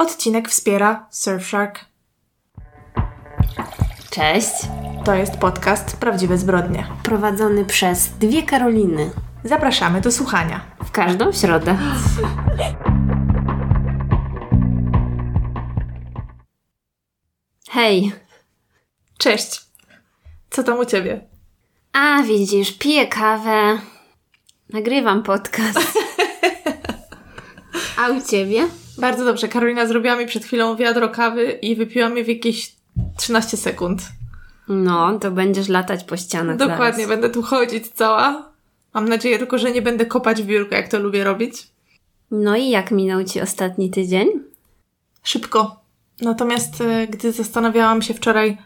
Odcinek wspiera Surfshark. Cześć. To jest podcast Prawdziwe Zbrodnie. Prowadzony przez dwie Karoliny. Zapraszamy do słuchania. W każdą środę. Hej. Cześć. Co tam u ciebie? A, widzisz, piję kawę. Nagrywam podcast. A u ciebie? Bardzo dobrze. Karolina zrobiła mi przed chwilą wiadro kawy i wypiłam je w jakieś 13 sekund. No, to będziesz latać po ścianach Dokładnie, zaraz. będę tu chodzić cała. Mam nadzieję tylko, że nie będę kopać w biurko, jak to lubię robić. No i jak minął Ci ostatni tydzień? Szybko. Natomiast e, gdy zastanawiałam się wczoraj,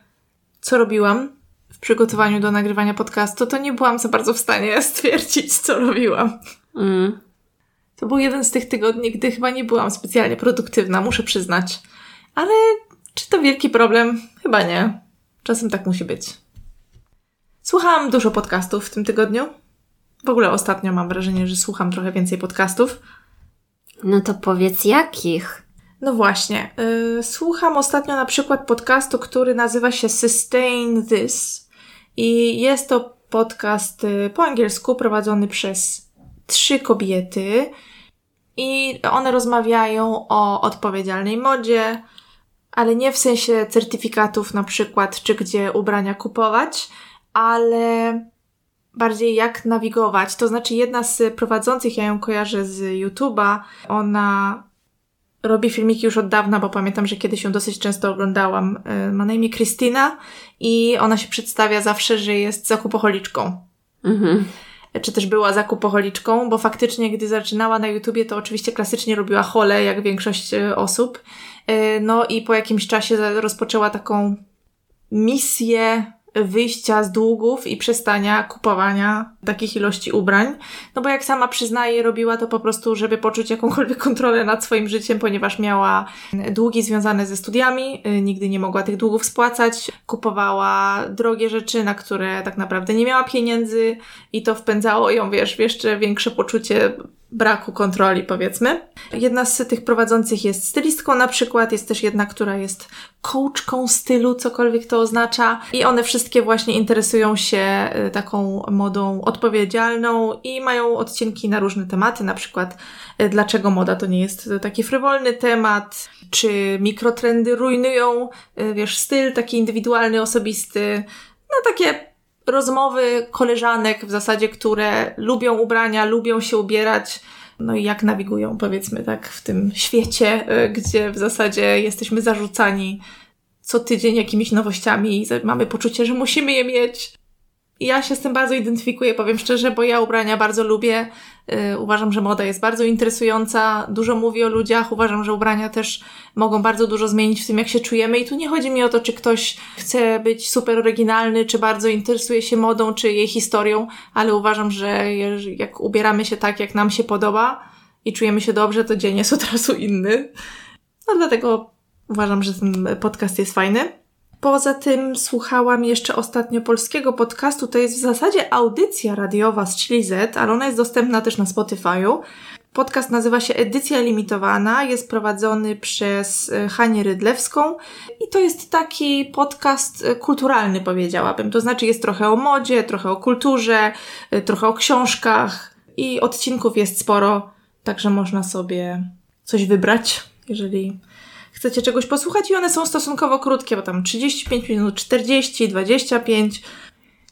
co robiłam w przygotowaniu do nagrywania podcastu, to nie byłam za bardzo w stanie stwierdzić, co robiłam. Mm. To był jeden z tych tygodni, gdy chyba nie byłam specjalnie produktywna, muszę przyznać. Ale czy to wielki problem? Chyba nie. Czasem tak musi być. Słuchałam dużo podcastów w tym tygodniu. W ogóle ostatnio mam wrażenie, że słucham trochę więcej podcastów. No to powiedz jakich? No właśnie. Yy, słucham ostatnio na przykład podcastu, który nazywa się Sustain This. I jest to podcast y, po angielsku prowadzony przez trzy kobiety. I one rozmawiają o odpowiedzialnej modzie, ale nie w sensie certyfikatów na przykład, czy gdzie ubrania kupować, ale bardziej jak nawigować. To znaczy jedna z prowadzących, ja ją kojarzę z YouTube'a, ona robi filmiki już od dawna, bo pamiętam, że kiedyś ją dosyć często oglądałam. Y, Ma na imię Krystyna i ona się przedstawia zawsze, że jest zakupocholiczką. Mhm. Czy też była zakupocholiczką, bo faktycznie, gdy zaczynała na YouTubie, to oczywiście klasycznie robiła hole, jak większość y, osób. Y, No i po jakimś czasie za- rozpoczęła taką misję wyjścia z długów i przestania kupowania takich ilości ubrań. No bo jak sama przyznaje, robiła to po prostu, żeby poczuć jakąkolwiek kontrolę nad swoim życiem, ponieważ miała długi związane ze studiami, y, nigdy nie mogła tych długów spłacać, kupowała drogie rzeczy, na które tak naprawdę nie miała pieniędzy i to wpędzało ją, wiesz, w jeszcze większe poczucie braku kontroli, powiedzmy. Jedna z tych prowadzących jest stylistką na przykład, jest też jedna, która jest coachką stylu, cokolwiek to oznacza. I one wszystkie właśnie interesują się y, taką modą odpowiedzialną i mają odcinki na różne tematy, na przykład y, dlaczego moda to nie jest taki frywolny temat, czy mikrotrendy rujnują, y, wiesz, styl taki indywidualny, osobisty. No takie rozmowy koleżanek w zasadzie, które lubią ubrania, lubią się ubierać, no i jak nawigują, powiedzmy tak, w tym świecie, y, gdzie w zasadzie jesteśmy zarzucani co tydzień jakimiś nowościami i mamy poczucie, że musimy je mieć. Ja się z tym bardzo identyfikuję, powiem szczerze, bo ja ubrania bardzo lubię. Yy, uważam, że moda jest bardzo interesująca, dużo mówi o ludziach. Uważam, że ubrania też mogą bardzo dużo zmienić w tym, jak się czujemy. I tu nie chodzi mi o to, czy ktoś chce być super oryginalny, czy bardzo interesuje się modą, czy jej historią, ale uważam, że jak ubieramy się tak, jak nam się podoba i czujemy się dobrze, to dzień jest od razu inny. No dlatego uważam, że ten podcast jest fajny. Poza tym słuchałam jeszcze ostatnio polskiego podcastu. To jest w zasadzie audycja radiowa z Chili Z, ale ona jest dostępna też na Spotify'u. Podcast nazywa się Edycja Limitowana, jest prowadzony przez e, Hanię Rydlewską i to jest taki podcast e, kulturalny, powiedziałabym. To znaczy jest trochę o modzie, trochę o kulturze, e, trochę o książkach i odcinków jest sporo, także można sobie coś wybrać, jeżeli chcecie czegoś posłuchać i one są stosunkowo krótkie, bo tam 35 minut, 40, 25.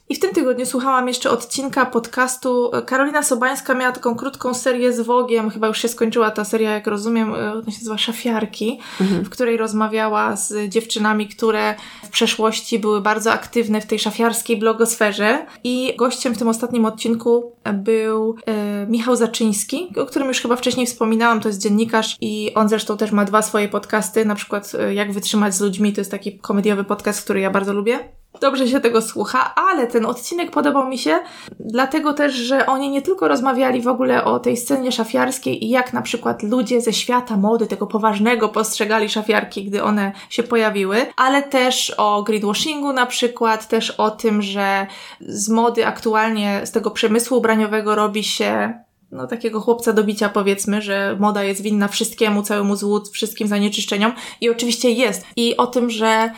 I w tym tygodniu słuchałam jeszcze odcinka podcastu. Karolina Sobańska miała taką krótką serię z Wogiem, chyba już się skończyła ta seria, jak rozumiem, e, ona się nazywa Szafiarki, w której rozmawiała z dziewczynami, które w przeszłości były bardzo aktywne w tej szafiarskiej blogosferze. I gościem w tym ostatnim odcinku był e, Michał Zaczyński, o którym już chyba wcześniej wspominałam, to jest dziennikarz i on zresztą też ma dwa swoje podcasty, na przykład e, Jak wytrzymać z ludźmi, to jest taki komediowy podcast, który ja bardzo lubię. Dobrze się tego słucha, ale ten odcinek podobał mi się, dlatego też, że oni nie tylko rozmawiali w ogóle o tej scenie szafiarskiej i jak na przykład ludzie ze świata mody, tego poważnego, postrzegali szafiarki, gdy one się pojawiły, ale też o greenwashingu na przykład, też o tym, że z mody aktualnie, z tego przemysłu ubraniowego robi się no, takiego chłopca do bicia, powiedzmy, że moda jest winna wszystkiemu, całemu złu, wszystkim zanieczyszczeniom. I oczywiście jest. I o tym, że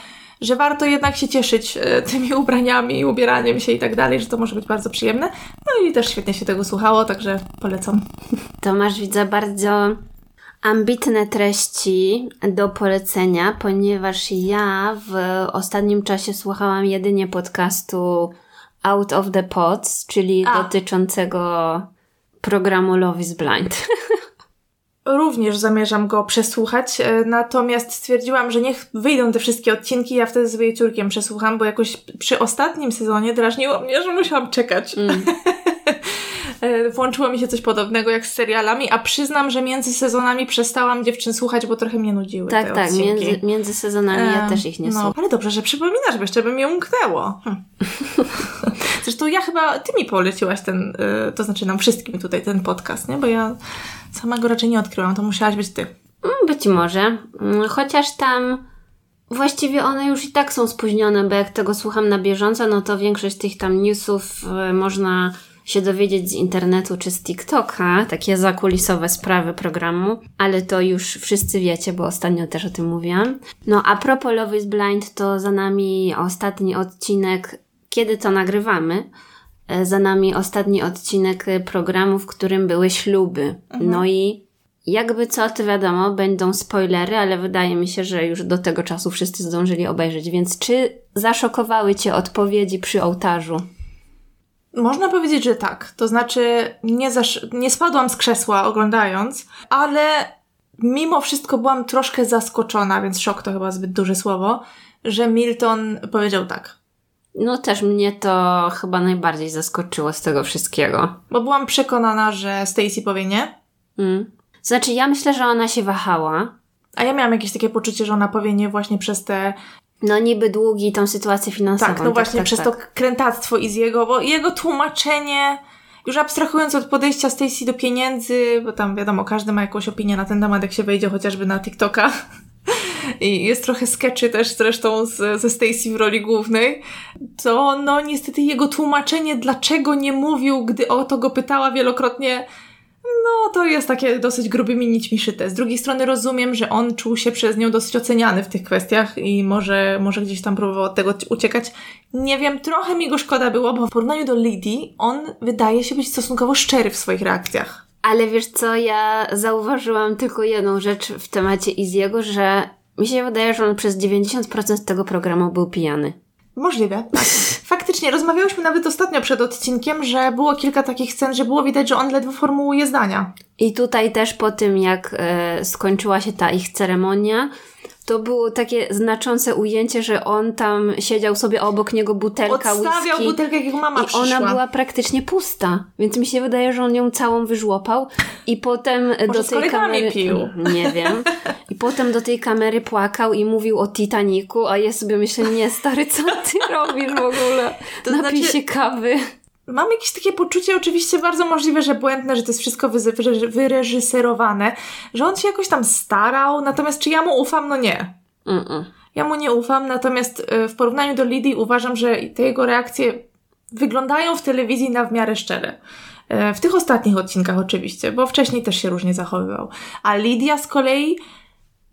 że warto jednak się cieszyć e, tymi ubraniami, ubieraniem się i tak dalej, że to może być bardzo przyjemne. No i też świetnie się tego słuchało, także polecam. To masz, widzę, bardzo ambitne treści do polecenia, ponieważ ja w ostatnim czasie słuchałam jedynie podcastu Out of the Pods, czyli A. dotyczącego programu Love is Blind. Również zamierzam go przesłuchać, e, natomiast stwierdziłam, że niech wyjdą te wszystkie odcinki, ja wtedy z wyjeciurkiem przesłucham, bo jakoś przy ostatnim sezonie drażniło mnie, że musiałam czekać. Mm. E, Włączyło mi się coś podobnego jak z serialami, a przyznam, że między sezonami przestałam dziewczyn słuchać, bo trochę mnie nudziły tak, tak, odcinki. między, między sezonami ja Em, też ich nie no, słucham. Ale dobrze, że przypominasz, bo jeszcze by mnie umknęło. Hm. Zresztą ja chyba, ty mi poleciłaś ten, y, to znaczy nam wszystkim tutaj ten podcast, nie? Bo ja sama go raczej nie odkryłam, to musiałaś być ty. Mm, Być może. Mm, Chociaż tam właściwie one już i tak są spóźnione, bo jak tego słucham na bieżąco, no to większość tych tam newsów można się dowiedzieć z internetu czy z TikToka, takie zakulisowe sprawy programu, ale to już wszyscy wiecie, bo ostatnio też o tym mówiłam. No a propos Love is Blind, to za nami ostatni odcinek, kiedy to nagrywamy, e, za nami ostatni odcinek programu, w którym były śluby. No i jakby co, to wiadomo, będą spoilery, ale wydaje mi się, że już do tego czasu wszyscy zdążyli obejrzeć. Więc czy zaszokowały Cię odpowiedzi przy ołtarzu? Można powiedzieć, że tak. To znaczy, nie, zasz- nie spadłam z krzesła oglądając, ale mimo wszystko byłam troszkę zaskoczona, więc szok to chyba zbyt duże słowo, że Milton powiedział tak. No też mnie to chyba najbardziej zaskoczyło z tego wszystkiego. Bo byłam przekonana, że Stacy powie nie, Mm. Znaczy, ja myślę, że ona się wahała. a ja miałam jakieś takie poczucie, że ona powie nie właśnie przez te No niby długi tą sytuację finansową. Tak, no właśnie, przez tak. to krętactwo i z jego, bo jego tłumaczenie, już abstrahując od podejścia Stacy do pieniędzy, bo tam wiadomo, każdy ma jakąś opinię na ten temat, jak się wejdzie chociażby na TikToka. I jest trochę skeczy też zresztą z, ze Stacy w roli głównej. To no niestety jego tłumaczenie, dlaczego nie mówił, gdy o to go pytała wielokrotnie, no to jest takie dosyć grubymi nićmi szyte. Z drugiej strony rozumiem, że on czuł się przez nią dosyć oceniany w tych kwestiach i może, może gdzieś tam próbował od tego uciekać. Nie wiem, trochę mi go szkoda było, bo w porównaniu do Lidii, on wydaje się być stosunkowo szczery w swoich reakcjach. Ale wiesz co, ja zauważyłam tylko jedną rzecz w temacie Iziego, że mi się wydaje, że on przez 90% tego programu był pijany. Możliwe, tak. Faktycznie, rozmawiałyśmy nawet ostatnio przed odcinkiem, że było kilka takich scen, że było widać, że on ledwo formułuje zdania. I tutaj też po tym, jak e, skończyła się ta ich ceremonia, to było takie znaczące ujęcie, że on tam siedział sobie obok niego butelka Odstawiał whisky. butelkę, jak jego mama I przyszła. ona była praktycznie pusta, więc mi się wydaje, że on ją całą wyżłopał i potem do z tej kamery... pił. Nie wiem. I potem do tej kamery płakał i mówił o Titaniku, a ja sobie myślę, nie stary, co ty robisz w ogóle? To Napij znaczy- się kawy. Mam jakieś takie poczucie, oczywiście bardzo możliwe, że błędne, że to jest wszystko wyreżyserowane, że on się jakoś tam starał, natomiast czy ja mu ufam? No nie. Mm-mm. Ja mu nie ufam, natomiast e, w porównaniu do Lidii uważam, że te jego reakcje wyglądają w telewizji na w miarę szczere. E, W tych ostatnich odcinkach oczywiście, bo wcześniej też się różnie zachowywał. A Lidia z kolei,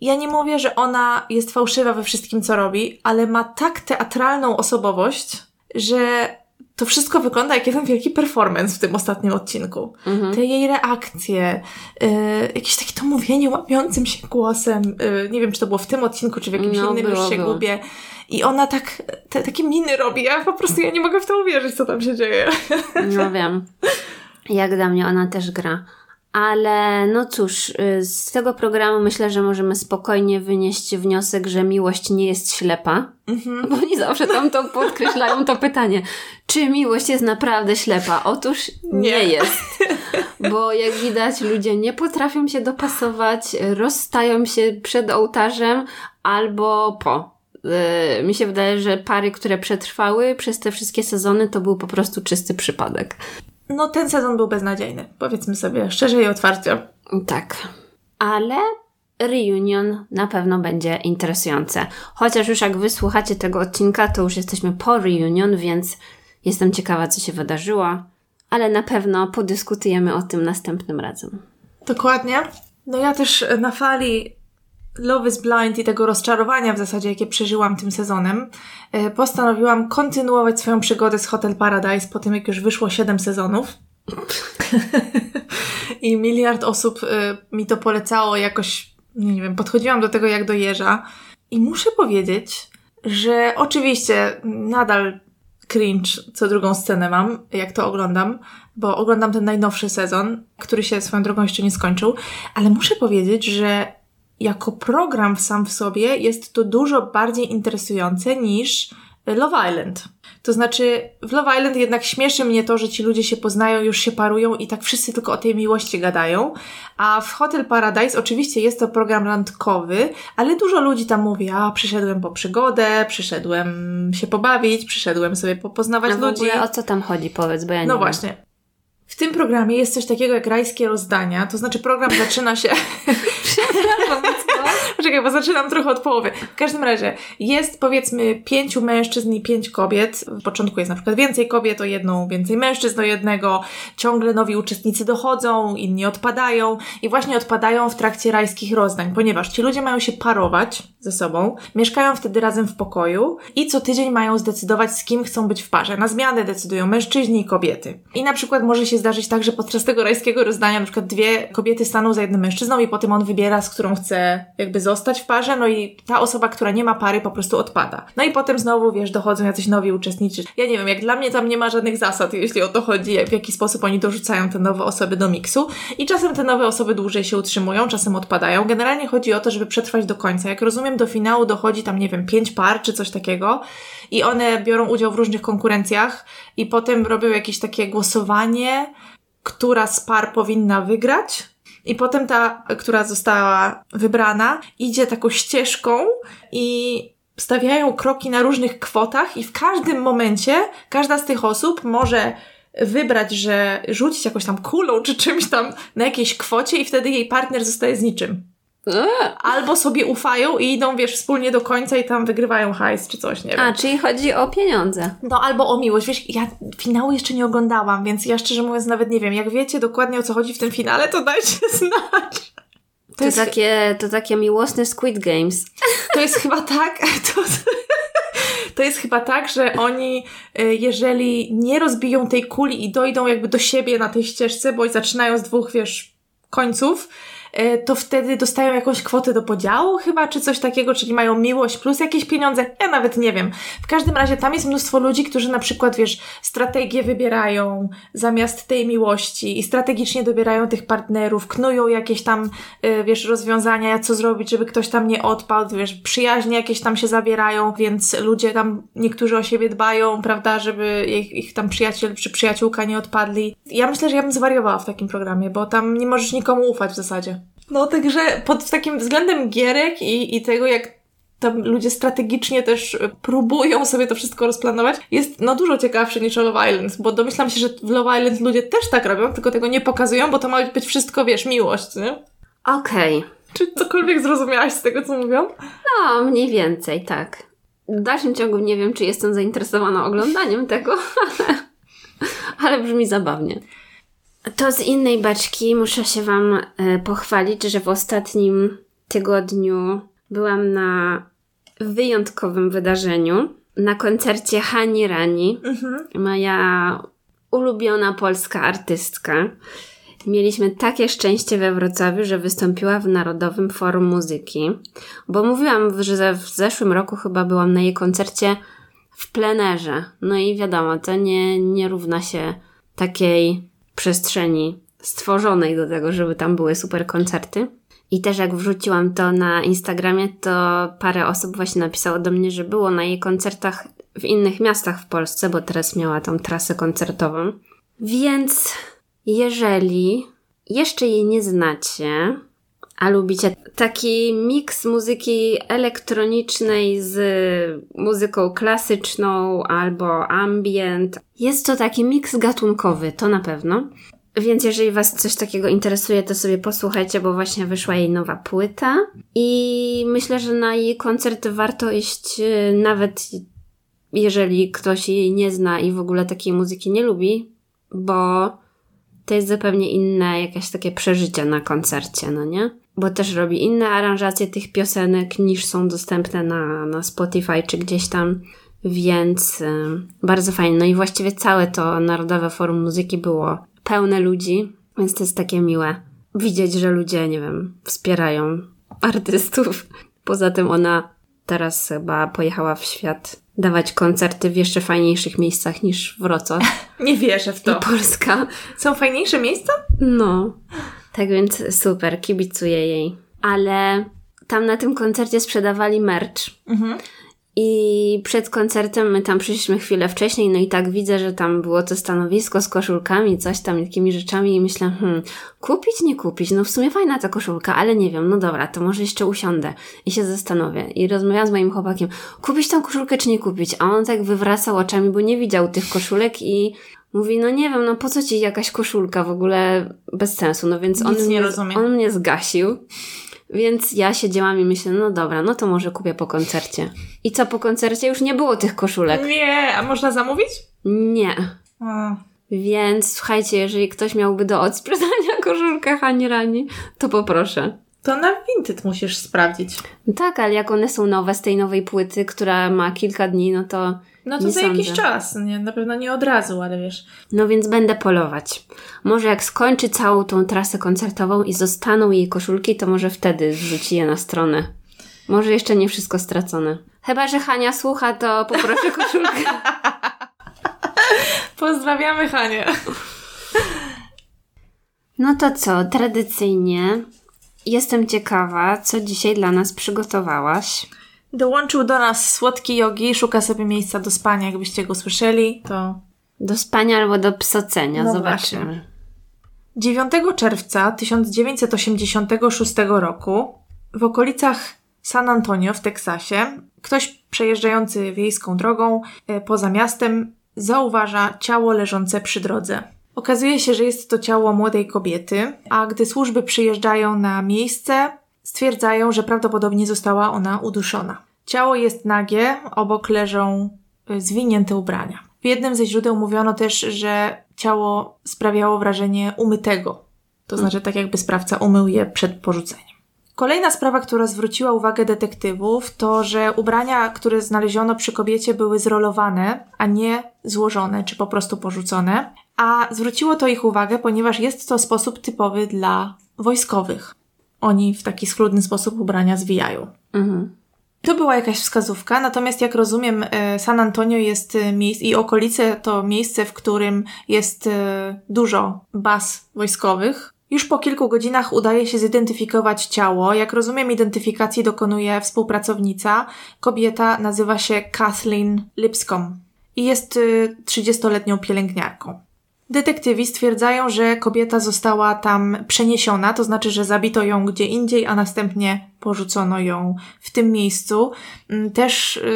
ja nie mówię, że ona jest fałszywa we wszystkim, co robi, ale ma tak teatralną osobowość, że to wszystko wygląda jak jeden wielki performance w tym ostatnim odcinku. Mhm. Te jej reakcje, y, jakieś takie to mówienie łamiącym się głosem, y, nie wiem, czy to było w tym odcinku, czy w jakimś No, innym, już się było. gubię. I ona tak, te, takie miny robi, ja po prostu ja nie mogę w to uwierzyć, co tam się dzieje. No wiem. Jak dla mnie ona też gra. Ale no cóż, y, z tego programu myślę, że możemy spokojnie wynieść wniosek, że miłość nie jest ślepa. Mhm. Bo oni zawsze tam to podkreślają to pytanie. Czy miłość jest naprawdę ślepa? Otóż nie, Nie. jest. Bo jak widać, ludzie nie potrafią się dopasować, rozstają się przed ołtarzem albo po. Yy, mi się wydaje, że pary, które przetrwały przez te wszystkie sezony, to był po prostu czysty przypadek. No ten sezon był beznadziejny, powiedzmy sobie szczerze i otwarcie. Tak. Ale reunion na pewno będzie interesujące. Chociaż już jak wysłuchacie tego odcinka, to już jesteśmy po reunion, więc jestem ciekawa, co się wydarzyło. ale na pewno podyskutujemy o tym następnym razem. Dokładnie. No ja też na fali Love is Blind i tego rozczarowania w zasadzie, jakie przeżyłam tym sezonem, e, postanowiłam kontynuować swoją przygodę z Hotel Paradise po tym, jak już wyszło 7 sezonów. I miliard osób e, mi to polecało jakoś, nie wiem, podchodziłam do tego jak do jeża. I muszę powiedzieć, że oczywiście nadal cringe co drugą scenę mam, jak to oglądam, bo oglądam ten najnowszy sezon, który się swoją drogą jeszcze nie skończył, ale muszę powiedzieć, że jako program sam w sobie jest to dużo bardziej interesujące niż Love Island. To znaczy, w Love Island jednak śmieszy mnie to, że ci ludzie się poznają, już się parują i tak wszyscy tylko o tej miłości gadają. A w Hotel Paradise oczywiście jest to program randkowy, ale dużo ludzi tam mówi, a przyszedłem po przygodę, przyszedłem się pobawić, przyszedłem sobie popoznawać A w ludzi. ogóle o co tam chodzi, powiedz, bo ja nie No wiem. właśnie. W tym programie jest coś takiego jak rajskie rozdania, to znaczy program zaczyna się... Poczekaj, bo zaczynam trochę od połowy. W każdym razie jest powiedzmy pięciu mężczyzn i pięć kobiet. W początku jest na przykład więcej kobiet o jedną, więcej mężczyzn o jednego. Ciągle nowi uczestnicy dochodzą, inni odpadają i właśnie odpadają w trakcie rajskich rozdań, ponieważ ci ludzie mają się parować ze sobą, mieszkają wtedy razem w pokoju i co tydzień mają zdecydować z kim chcą być w parze. Na zmianę decydują mężczyźni i kobiety. I na przykład może się zdarzyć tak, że podczas tego rajskiego rozdania na przykład dwie kobiety staną za jednym mężczyzną i potem on wybiera, z którą chce jakby zostać w parze, no i ta osoba, która nie ma pary, po prostu odpada. No i potem znowu, wiesz, dochodzą jacyś nowi uczestnicy. Ja nie wiem, jak dla mnie tam nie ma żadnych zasad, jeśli o to chodzi, w jaki sposób oni dorzucają te nowe osoby do miksu. I czasem te nowe osoby dłużej się utrzymują, czasem odpadają. Generalnie chodzi o to, żeby przetrwać do końca. Jak rozumiem, do finału dochodzi tam, nie wiem, pięć par czy coś takiego i one biorą udział w różnych konkurencjach i potem robią jakieś takie głosowanie, która z par powinna wygrać. I potem ta, która została wybrana, idzie taką ścieżką i stawiają kroki na różnych kwotach, i w każdym momencie każda z tych osób może wybrać, że rzucić jakąś tam kulą czy czymś tam na jakiejś kwocie, i wtedy jej partner zostaje z niczym. Albo sobie ufają i idą, wiesz, wspólnie do końca i tam wygrywają hajs czy coś, nie wiem. A, czyli chodzi o pieniądze. No albo o miłość. Wiesz, ja finału jeszcze nie oglądałam, więc ja szczerze mówiąc nawet nie wiem. Jak wiecie dokładnie o co chodzi w tym finale, to dajcie znać. To, To jest, takie, to takie miłosne Squid Games. to jest chyba tak, to, to jest chyba tak, że oni, y, jeżeli nie rozbiją tej kuli i dojdą jakby do siebie na tej ścieżce, bo zaczynają z dwóch, wiesz, końców, to wtedy dostają jakąś kwotę do podziału chyba, czy coś takiego, czyli mają miłość plus jakieś pieniądze. Ja nawet nie wiem. W każdym razie tam jest mnóstwo ludzi, którzy na przykład, wiesz, strategię wybierają zamiast tej miłości i strategicznie dobierają tych partnerów, knują jakieś tam, y, wiesz, rozwiązania, co zrobić, żeby ktoś tam nie odpadł, wiesz, przyjaźnie jakieś tam się zawierają, więc ludzie tam, niektórzy o siebie dbają, prawda, żeby ich, ich tam przyjaciel czy przyjaciółka nie odpadli. Ja myślę, że ja bym zwariowała w takim programie, bo tam nie możesz nikomu ufać w zasadzie. No, także pod takim względem gierek i, i tego, jak tam ludzie strategicznie też próbują sobie to wszystko rozplanować, jest no dużo ciekawszy niż Love Island, bo domyślam się, że w Love Island ludzie też tak robią, tylko tego nie pokazują, bo to ma być wszystko, wiesz, miłość, nie? Okej. Czy cokolwiek zrozumiałaś z tego, co mówią? No, mniej więcej, tak. W dalszym ciągu nie wiem, czy jestem zainteresowana oglądaniem tego, ale, ale brzmi zabawnie. To z innej beczki muszę się Wam e, pochwalić, że w ostatnim tygodniu byłam na wyjątkowym wydarzeniu. Na koncercie Hani Rani, moja ulubiona polska artystka. Mieliśmy takie szczęście we Wrocławiu, że wystąpiła w Narodowym Forum Muzyki, bo mówiłam, że w zeszłym roku chyba byłam na jej koncercie w plenerze. No i wiadomo, to nie, nie równa się takiej przestrzeni stworzonej do tego, żeby tam były super koncerty. I też jak wrzuciłam to na Instagramie, to parę osób właśnie napisało do mnie, że było na jej koncertach w innych miastach w Polsce, bo teraz miała tą trasę koncertową. Więc jeżeli jeszcze jej nie znacie, a lubicie taki miks muzyki elektronicznej z muzyką klasyczną albo ambient, jest to taki miks gatunkowy, to na pewno. Więc jeżeli Was coś takiego interesuje, to sobie posłuchajcie, bo właśnie wyszła jej nowa płyta. I myślę, że na jej koncert warto iść, nawet jeżeli ktoś jej nie zna i w ogóle takiej muzyki nie lubi, bo to jest zupełnie inne jakieś takie przeżycie na koncercie, no nie? Bo też robi inne aranżacje tych piosenek niż są dostępne na, na Spotify czy gdzieś tam, więc y, bardzo fajnie. No i właściwie całe to Narodowe Forum Muzyki było pełne ludzi, więc to jest takie miłe widzieć, że ludzie, nie wiem, wspierają artystów. Poza tym ona teraz chyba pojechała w świat dawać koncerty w jeszcze fajniejszych miejscach niż Wrocław. Nie wierzę w to. I Polska. Są fajniejsze miejsca? No. Tak więc super, kibicuję jej. Ale tam na tym koncercie sprzedawali merch. Mhm. I przed koncertem my tam przyszliśmy chwilę wcześniej, no i tak widzę, że tam było to stanowisko z koszulkami, coś tam, takimi rzeczami i myślę, hmm, kupić, nie kupić, no w sumie fajna ta koszulka, ale nie wiem, no dobra, to może jeszcze usiądę i się zastanowię. I rozmawiałam z moim chłopakiem, kupić tą koszulkę czy nie kupić? A on tak wywracał oczami, bo nie widział tych koszulek i mówi, no nie wiem, no po co ci jakaś koszulka w ogóle bez sensu, no więc on Nic nie mnie, on mnie zgasił. Więc ja siedziałam i myślę, no dobra, no to może kupię po koncercie. I co po koncercie? Już nie było tych koszulek. Nie, a można zamówić? Nie. A. Więc słuchajcie, jeżeli ktoś miałby do odsprzedania koszulkę Hani Rani, to poproszę. To na Vinted musisz sprawdzić. No tak, ale jak one są nowe z tej nowej płyty, która ma kilka dni, no to. No to nie za sądzę. jakiś czas, nie? Na pewno nie od razu, ale wiesz. No więc będę polować. Może jak skończy całą tą trasę koncertową i zostaną jej koszulki, to może wtedy zrzuci je na stronę. Może jeszcze nie wszystko stracone. Chyba, że Hania słucha, to poproszę koszulkę. Pozdrawiamy Hanię. No to co, tradycyjnie jestem ciekawa, co dzisiaj dla nas przygotowałaś. Dołączył do nas słodki jogi, szuka sobie miejsca do spania. Jakbyście go słyszeli, to Do spania albo do psocenia, No zobaczymy. 9 czerwca 1986 roku w okolicach San Antonio w Teksasie ktoś przejeżdżający wiejską drogą e, poza miastem zauważa ciało leżące przy drodze. Okazuje się, że jest to ciało młodej kobiety, a gdy służby przyjeżdżają na miejsce, stwierdzają, że prawdopodobnie została ona uduszona. Ciało jest nagie, obok leżą y, zwinięte ubrania. W jednym ze źródeł mówiono też, że ciało sprawiało wrażenie umytego. To znaczy tak jakby sprawca umył je przed porzuceniem. Kolejna sprawa, która zwróciła uwagę detektywów, to że ubrania, które znaleziono przy kobiecie, były zrolowane, a nie złożone czy po prostu porzucone. A zwróciło to ich uwagę, ponieważ jest to sposób typowy dla wojskowych. Oni w taki schludny sposób ubrania zwijają. Mhm. To była jakaś wskazówka, natomiast jak rozumiem, e, San Antonio jest e, miejsce i okolice to miejsce, w którym jest e, dużo baz wojskowych. Już po kilku godzinach udaje się zidentyfikować ciało. Jak rozumiem, identyfikacji dokonuje współpracownica. Kobieta nazywa się Kathleen Lipscomb i jest y, 30-letnią pielęgniarką. Detektywi stwierdzają, że kobieta została tam przeniesiona, to znaczy, że zabito ją gdzie indziej, a następnie porzucono ją w tym miejscu. Mm, Też y,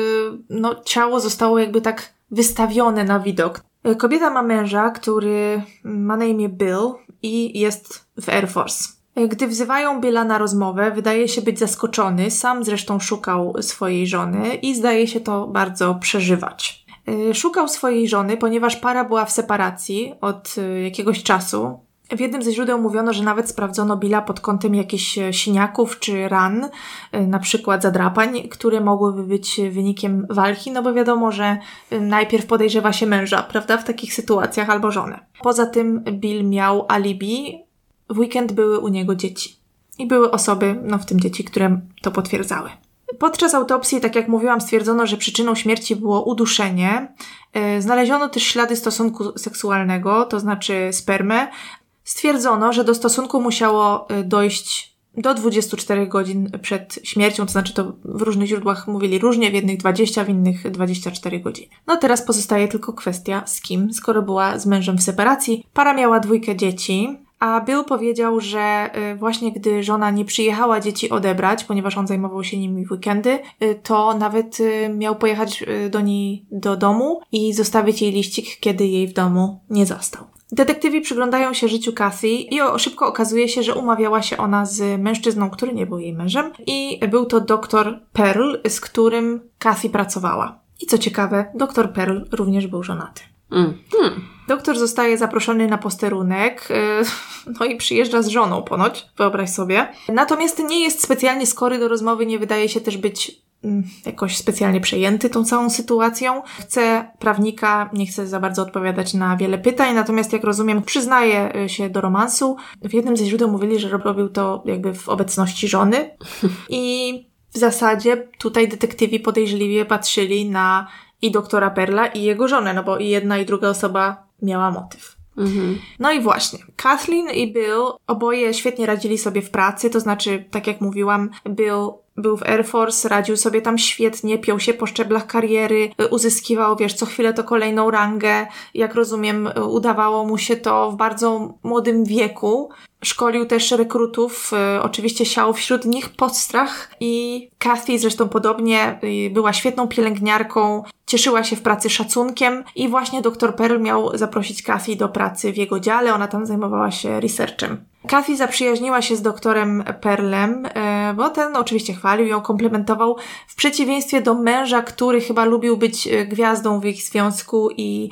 no, ciało zostało jakby tak wystawione na widok. Kobieta ma męża, który ma na imię Bill i jest w Air Force. Gdy wzywają Billa na rozmowę, wydaje się być zaskoczony, sam zresztą szukał swojej żony i zdaje się to bardzo przeżywać. Y, Szukał swojej żony, ponieważ para była w separacji od y, jakiegoś czasu. W jednym ze źródeł mówiono, że nawet sprawdzono Billa pod kątem jakichś e, siniaków czy ran, y, na przykład zadrapań, które mogłyby być wynikiem walki, no bo wiadomo, że y, najpierw podejrzewa się męża, prawda, w takich sytuacjach albo żonę. Poza tym Bill miał alibi, w weekend były u niego dzieci. I były osoby, no w tym dzieci, które to potwierdzały. Podczas autopsji, tak jak mówiłam, stwierdzono, że przyczyną śmierci było uduszenie. E, Znaleziono też ślady stosunku seksualnego, to znaczy spermę. Stwierdzono, że do stosunku musiało e, dojść do 24 godzin przed śmiercią, to znaczy to w różnych źródłach mówili różnie, w jednych 20, w innych 24 godziny. No teraz pozostaje tylko kwestia z kim, skoro była z mężem w separacji. Para miała dwójkę dzieci, a Bill powiedział, że y, właśnie gdy żona nie przyjechała dzieci odebrać, ponieważ on zajmował się nimi w weekendy, y, to nawet y, miał pojechać do niej do domu i zostawić jej liścik, kiedy jej w domu nie zastał. Detektywi przyglądają się życiu Kathy i szybko okazuje się, że umawiała się ona z mężczyzną, który nie był jej mężem i był to doktor Pearl, z którym Kathy pracowała. I co ciekawe, doktor Pearl również był żonaty. Mm. Hmm. Doktor zostaje zaproszony na posterunek, y, no i przyjeżdża z żoną ponoć, wyobraź sobie. Natomiast nie jest specjalnie skory do rozmowy, nie wydaje się też być mm, jakoś specjalnie przejęty tą całą sytuacją. Chce prawnika, nie chce za bardzo odpowiadać na wiele pytań, natomiast jak rozumiem, przyznaje y, się do romansu. W jednym ze źródeł mówili, że robił to jakby w obecności żony i w zasadzie tutaj detektywi podejrzliwie patrzyli na i doktora Perla i jego żonę, no bo i jedna i druga osoba miała motyw. Mhm. No i właśnie, Kathleen i Bill oboje świetnie radzili sobie w pracy, to znaczy, tak jak mówiłam, Bill był w Air Force, radził sobie tam świetnie, piął się po szczeblach kariery, uzyskiwał, wiesz, co chwilę to kolejną rangę. Jak rozumiem, udawało mu się to w bardzo młodym wieku. Szkolił też rekrutów, y, oczywiście siał wśród nich podstrach i Kathy zresztą podobnie y, była świetną pielęgniarką, cieszyła się w pracy szacunkiem i właśnie dr Pearl miał zaprosić Kathy do pracy w jego dziale, ona tam zajmowała się researchem. Kathy zaprzyjaźniła się z doktorem Perlem, e, bo ten oczywiście chwalił ją, komplementował, w przeciwieństwie do męża, który chyba lubił być gwiazdą w ich związku i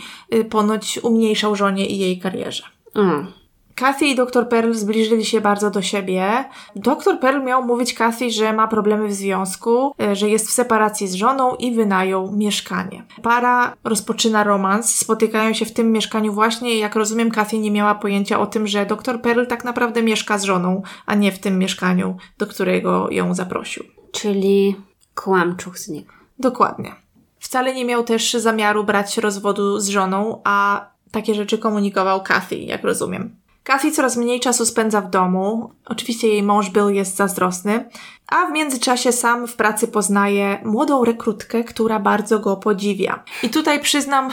ponoć umniejszał żonie i jej karierze. Mm. Kathy i dr Pearl zbliżyli się bardzo do siebie. Dr Pearl miał mówić Kathy, że ma problemy w związku, e, że jest w separacji z żoną i wynajął mieszkanie. Para rozpoczyna romans, spotykają się w tym mieszkaniu właśnie i jak rozumiem Kathy nie miała pojęcia o tym, że dr Pearl tak naprawdę mieszka z żoną, a nie w tym mieszkaniu, do którego ją zaprosił. Czyli kłamczuch z niego. Dokładnie. Wcale nie miał też zamiaru brać rozwodu z żoną, a takie rzeczy komunikował Kathy, jak rozumiem. Kathy coraz mniej czasu spędza w domu. Oczywiście jej mąż Bill jest zazdrosny, a w międzyczasie sam w pracy poznaje młodą rekrutkę, która bardzo go podziwia. I tutaj przyznam,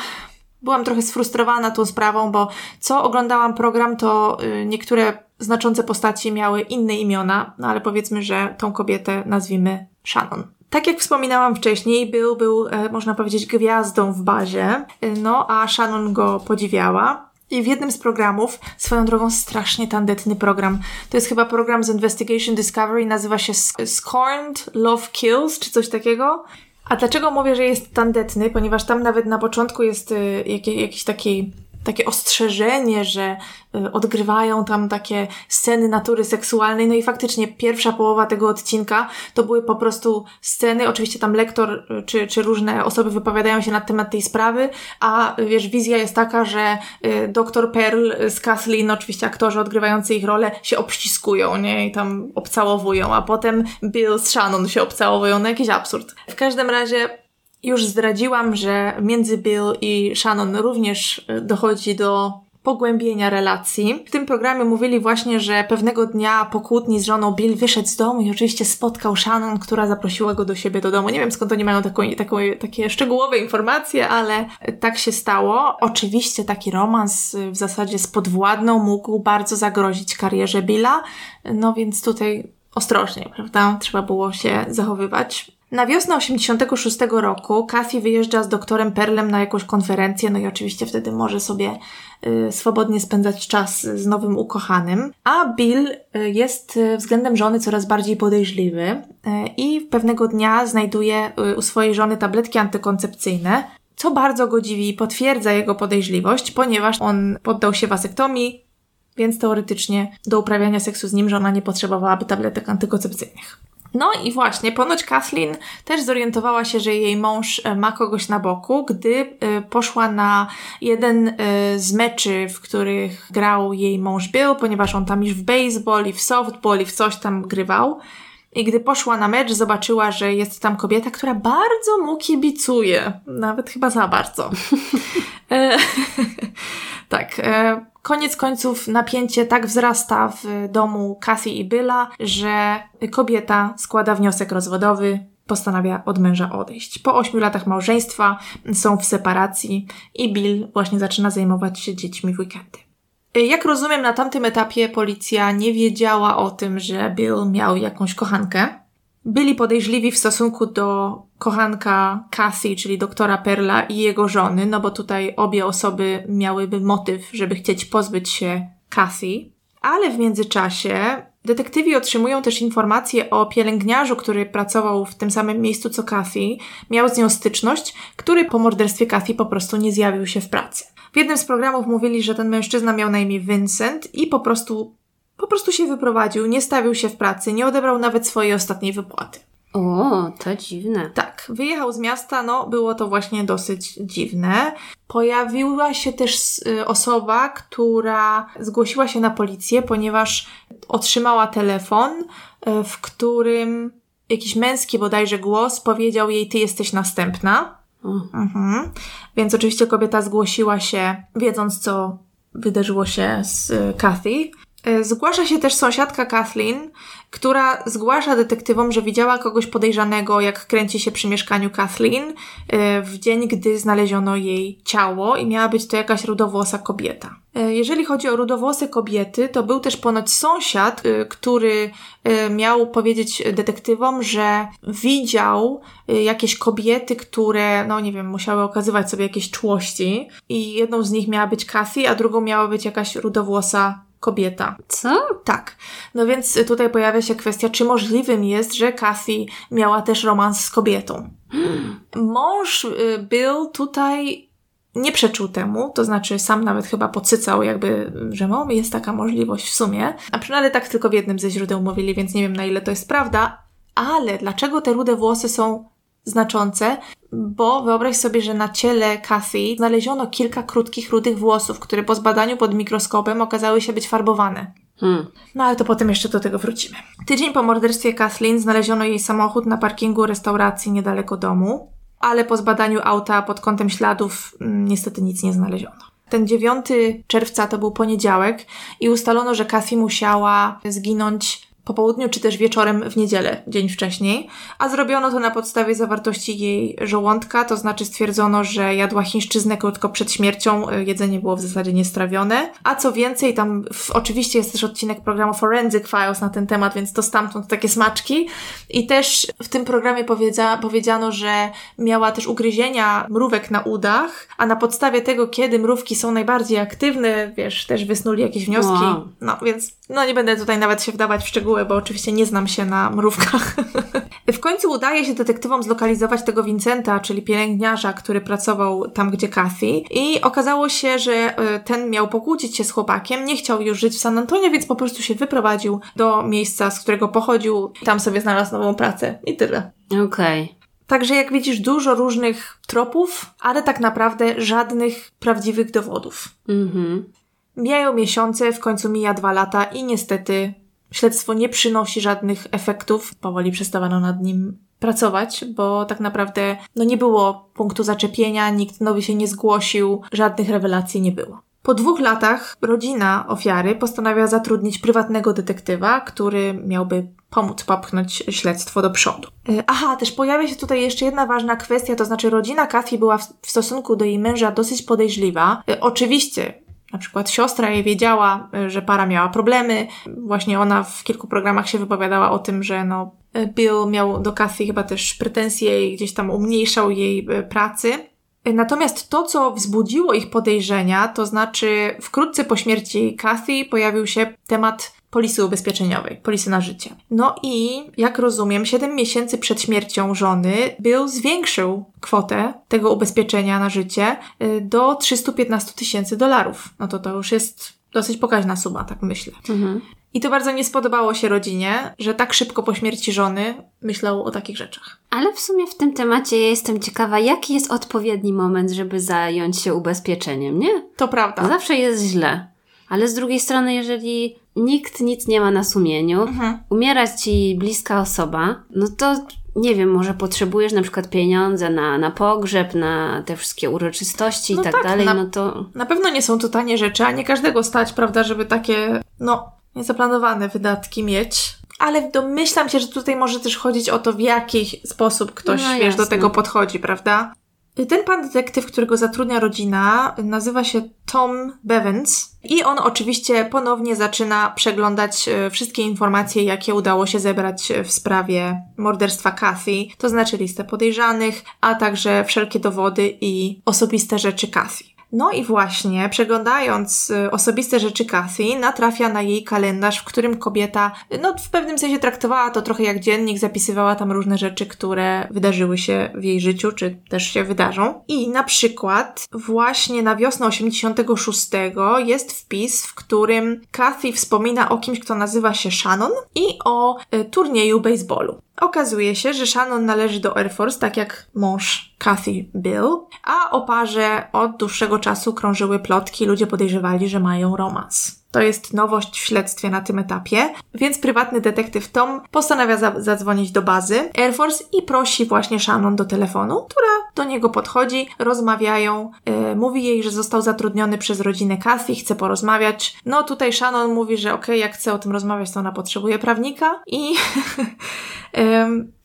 byłam trochę sfrustrowana tą sprawą, bo co oglądałam program, to y, niektóre znaczące postaci miały inne imiona, no ale powiedzmy, że tą kobietę nazwijmy Shannon. Tak jak wspominałam wcześniej, Bill był, e, można powiedzieć, gwiazdą w bazie, y, no a Shannon go podziwiała. I w jednym z programów, swoją drogą strasznie tandetny program, to jest chyba program z Investigation Discovery, nazywa się Scorned Love Kills, czy coś takiego. A dlaczego mówię, że jest tandetny? Ponieważ tam nawet na początku jest y, jakiś taki takie ostrzeżenie, że y, odgrywają tam takie sceny natury seksualnej. No i faktycznie pierwsza połowa tego odcinka to były po prostu sceny. Oczywiście tam lektor y, czy, czy różne osoby wypowiadają się na temat tej sprawy, a wiesz, wizja jest taka, że y, dr Pearl z Kathleen, oczywiście aktorzy odgrywający ich rolę, się obściskują, nie? I tam obcałowują, a potem Bill z Shannon się obcałowują. No jakiś absurd. W każdym razie już zdradziłam, że między Bill i Shannon również y, dochodzi do pogłębienia relacji. W tym programie mówili właśnie, że pewnego dnia po kłótni z żoną Bill wyszedł z domu i oczywiście spotkał Shannon, która zaprosiła go do siebie do domu. Nie wiem skąd oni mają taką, taką, takie szczegółowe informacje, ale tak się stało. Oczywiście taki romans y, w zasadzie z podwładną mógł bardzo zagrozić karierze Billa, no więc tutaj ostrożnie, prawda? Trzeba było się zachowywać. Na wiosnę 86 roku Kathy wyjeżdża z doktorem Perlem na jakąś konferencję, no i oczywiście wtedy może sobie y, swobodnie spędzać czas z nowym ukochanym. A Bill y, jest y, względem żony coraz bardziej podejrzliwy y, i pewnego dnia znajduje y, u swojej żony tabletki antykoncepcyjne, co bardzo go dziwi i potwierdza jego podejrzliwość, ponieważ on poddał się wasektomii, więc teoretycznie do uprawiania seksu z nim żona nie potrzebowałaby tabletek antykoncepcyjnych. No i właśnie, ponoć Kathleen też zorientowała się, że jej mąż e, ma kogoś na boku, gdy e, poszła na jeden e, z meczy, w których grał jej mąż Bill, ponieważ on tam już w baseball i w softball i w coś tam grywał. I gdy poszła na mecz, zobaczyła, że jest tam kobieta, która bardzo mu kibicuje. Nawet chyba za bardzo. Tak. Koniec końców napięcie tak wzrasta w domu Kathy i Billa, że kobieta składa wniosek rozwodowy, postanawia od męża odejść. Po ośmiu latach małżeństwa są w separacji i Bill właśnie zaczyna zajmować się dziećmi w weekendy. Jak rozumiem, na tamtym etapie policja nie wiedziała o tym, że Bill miał jakąś kochankę. Byli podejrzliwi w stosunku do kochanka Kathy, czyli doktora Perla i jego żony, no bo tutaj obie osoby miałyby motyw, żeby chcieć pozbyć się Kathy. Ale w międzyczasie Detektywi otrzymują też informacje o pielęgniarzu, który pracował w tym samym miejscu co Kathy, miał z nią styczność, który po morderstwie Kathy po prostu nie zjawił się w pracy. W jednym z programów mówili, że ten mężczyzna miał na imię Vincent i po prostu, po prostu się wyprowadził, nie stawił się w pracy, nie odebrał nawet swojej ostatniej wypłaty. O, to dziwne. Tak, wyjechał z miasta, no było to właśnie dosyć dziwne. Pojawiła się też y, osoba, która zgłosiła się na policję, ponieważ otrzymała telefon, y, w którym jakiś męski bodajże głos powiedział jej, ty jesteś następna. Mhm. Więc oczywiście kobieta zgłosiła się, wiedząc co wydarzyło się z y, Kathy. E, zgłasza się też sąsiadka Kathleen, która zgłasza detektywom, że widziała kogoś podejrzanego, jak kręci się przy mieszkaniu Kathleen e, w dzień, gdy znaleziono jej ciało i miała być to jakaś rudowłosa kobieta. E, jeżeli chodzi o rudowłose kobiety, to był też ponoć sąsiad, który miał powiedzieć detektywom, że widział jakieś kobiety, które, no nie wiem, musiały okazywać sobie jakieś czułości i jedną z nich miała być Kathy, a drugą miała być jakaś rudowłosa kobieta. Co? Tak. No więc tutaj pojawia się kwestia, czy możliwym jest, że Kathy miała też romans z kobietą. Mąż y, był tutaj nie przeczył temu, to znaczy sam nawet chyba podsycał jakby, że no, jest taka możliwość w sumie. A przynajmniej tak tylko w jednym ze źródeł mówili, więc nie wiem na ile to jest prawda. Ale dlaczego te rude włosy są znaczące, bo wyobraź sobie, że na ciele Kathy znaleziono kilka krótkich, rudych włosów, które po zbadaniu pod mikroskopem okazały się być farbowane. Hmm. No ale to potem jeszcze do tego wrócimy. Tydzień po morderstwie Kathleen znaleziono jej samochód na parkingu restauracji niedaleko domu, ale po zbadaniu auta pod kątem śladów mm, niestety nic nie znaleziono. Ten 9 czerwca to był poniedziałek i ustalono, że Kathy musiała zginąć po południu czy też wieczorem w niedzielę, dzień wcześniej, a zrobiono to na podstawie zawartości jej żołądka, to znaczy stwierdzono, że jadła chińszczyznę krótko przed śmiercią, e, jedzenie było w zasadzie niestrawione, a co więcej, tam w, oczywiście jest też odcinek programu Forensic Files na ten temat, więc to stamtąd takie smaczki. I też w tym programie powiedzia, powiedziano, że miała też ugryzienia mrówek na udach, a na podstawie tego, kiedy mrówki są najbardziej aktywne, wiesz, też wysnuli jakieś wnioski, wow. no więc no nie będę tutaj nawet się wdawać w szczegóły, bo oczywiście nie znam się na mrówkach. w końcu udaje się detektywom zlokalizować tego Vincenta, czyli pielęgniarza, który pracował tam, gdzie Kathy. I okazało się, że e, ten miał pokłócić się z chłopakiem, nie chciał już żyć w San Antonio, więc po prostu się wyprowadził do miejsca, z którego pochodził. Tam sobie znalazł nową pracę. I tyle. Okej. Okay. Także jak widzisz, dużo różnych tropów, ale tak naprawdę żadnych prawdziwych dowodów. Mhm. Mijają miesiące, w końcu mija dwa lata i niestety śledztwo nie przynosi żadnych efektów. Powoli przestawano nad nim pracować, bo tak naprawdę no nie było punktu zaczepienia, nikt nowy się nie zgłosił, żadnych rewelacji nie było. Po dwóch latach rodzina ofiary postanawia zatrudnić prywatnego detektywa, który miałby pomóc popchnąć śledztwo do przodu. E, aha, też pojawia się tutaj jeszcze jedna ważna kwestia, to znaczy rodzina Kathy była w, w stosunku do jej męża dosyć podejrzliwa. E, oczywiście na przykład siostra jej wiedziała, e, że para miała problemy. Właśnie ona w kilku programach się wypowiadała o tym, że no, e, Bill miał do Kathy chyba też pretensje i gdzieś tam umniejszał jej e, pracy. Natomiast to, co wzbudziło ich podejrzenia, to znaczy wkrótce po śmierci Kathy pojawił się temat polisy ubezpieczeniowej, polisy na życie. No i, jak rozumiem, 7 miesięcy przed śmiercią żony Bill zwiększył kwotę tego ubezpieczenia na życie y, do 315 tysięcy dolarów. No to to już jest dosyć pokaźna suma, tak myślę. Mhm. I to bardzo nie spodobało się rodzinie, że tak szybko po śmierci żony myślał o takich rzeczach. Ale w sumie w tym temacie ja jestem ciekawa, jaki jest odpowiedni moment, żeby zająć się ubezpieczeniem, nie? To prawda. Zawsze jest źle. Ale z drugiej strony, jeżeli nikt nic nie ma na sumieniu, mhm. umiera ci bliska osoba, no to nie wiem, może potrzebujesz na przykład pieniądze na, na pogrzeb, na te wszystkie uroczystości no i tak, tak dalej, na, no to... Na pewno nie są to tanie rzeczy, a nie każdego stać, prawda, żeby takie, no, niezaplanowane wydatki mieć. Ale domyślam się, że tutaj może też chodzić o to, w jaki sposób ktoś, no, wiesz, do tego podchodzi, prawda? Ten pan detektyw, którego zatrudnia rodzina, nazywa się Tom Bevans i on oczywiście ponownie zaczyna przeglądać e, wszystkie informacje, jakie udało się zebrać w sprawie morderstwa Kathy, to znaczy listę podejrzanych, a także wszelkie dowody i osobiste rzeczy Kathy. No i właśnie, przeglądając y, osobiste rzeczy Kathy, natrafia na jej kalendarz, w którym kobieta, no w pewnym sensie traktowała to trochę jak dziennik, zapisywała tam różne rzeczy, które wydarzyły się w jej życiu, czy też się wydarzą. I na przykład właśnie na wiosnę 86 jest wpis, w którym Kathy wspomina o kimś, kto nazywa się Shannon i o y, turnieju baseballu. Okazuje się, że Shannon należy do Air Force, tak jak mąż Kathy Bill, a o parze od dłuższego czasu krążyły plotki, ludzie podejrzewali, że mają romans. To jest nowość w śledztwie na tym etapie, więc prywatny detektyw Tom postanawia za zadzwonić do bazy Air Force i prosi właśnie Shannon do telefonu, która do niego podchodzi, rozmawiają, yy, mówi jej, że został zatrudniony przez rodzinę Kathy, chce porozmawiać. No tutaj Shannon mówi, że okej, okay, jak chce o tym rozmawiać, to ona potrzebuje prawnika i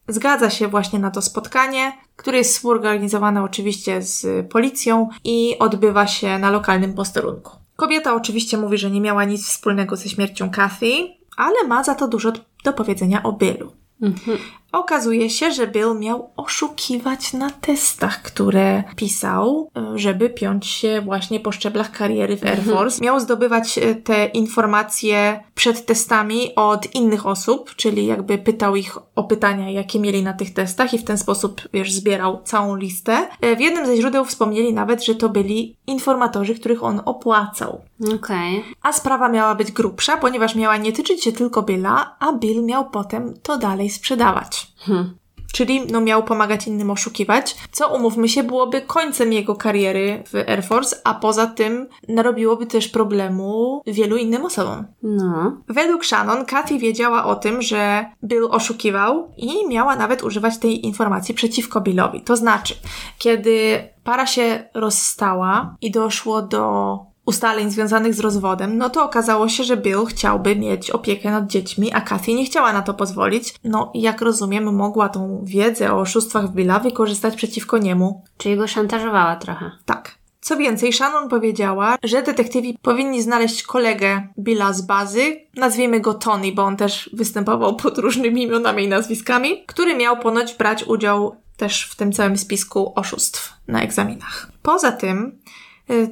zgadza się właśnie na to spotkanie, które jest współorganizowane oczywiście z policją i odbywa się na lokalnym posterunku. Kobieta oczywiście mówi, że nie miała nic wspólnego ze śmiercią Kathy, ale ma za to dużo do powiedzenia o Billu. Mhm. Okazuje się, że Bill miał oszukiwać na testach, które pisał, e, żeby piąć się właśnie po szczeblach kariery w Air mhm. Force. Miał zdobywać e, te informacje przed testami od innych osób, czyli jakby pytał ich o pytania, jakie mieli na tych testach i w ten sposób, wiesz, zbierał całą listę. E, w jednym ze źródeł wspomnieli nawet, że to byli informatorzy, których on opłacał. Okej. Okay. A sprawa miała być grubsza, ponieważ miała nie tyczyć się tylko Billa, a Bill miał potem to dalej sprzedawać. Hmm. Czyli no, miał pomagać innym oszukiwać, co umówmy się byłoby końcem jego kariery w Air Force, a poza tym narobiłoby też problemu wielu innym osobom. No. Według Shannon, Kathy wiedziała o tym, że Bill oszukiwał i miała nawet używać tej informacji przeciwko Billowi. To znaczy, kiedy para się rozstała i doszło do ustaleń związanych z rozwodem, no to okazało się, że Bill chciałby mieć opiekę nad dziećmi, a Kathy nie chciała na to pozwolić. No i jak rozumiem, mogła tą wiedzę o oszustwach Billa wykorzystać przeciwko niemu. Czyli go szantażowała trochę. Tak. Co więcej, Shannon powiedziała, że detektywi powinni znaleźć kolegę Billa z bazy, nazwijmy go Tony, bo on też występował pod różnymi imionami i nazwiskami, który miał ponoć brać udział też w tym całym spisku oszustw na egzaminach. Poza tym,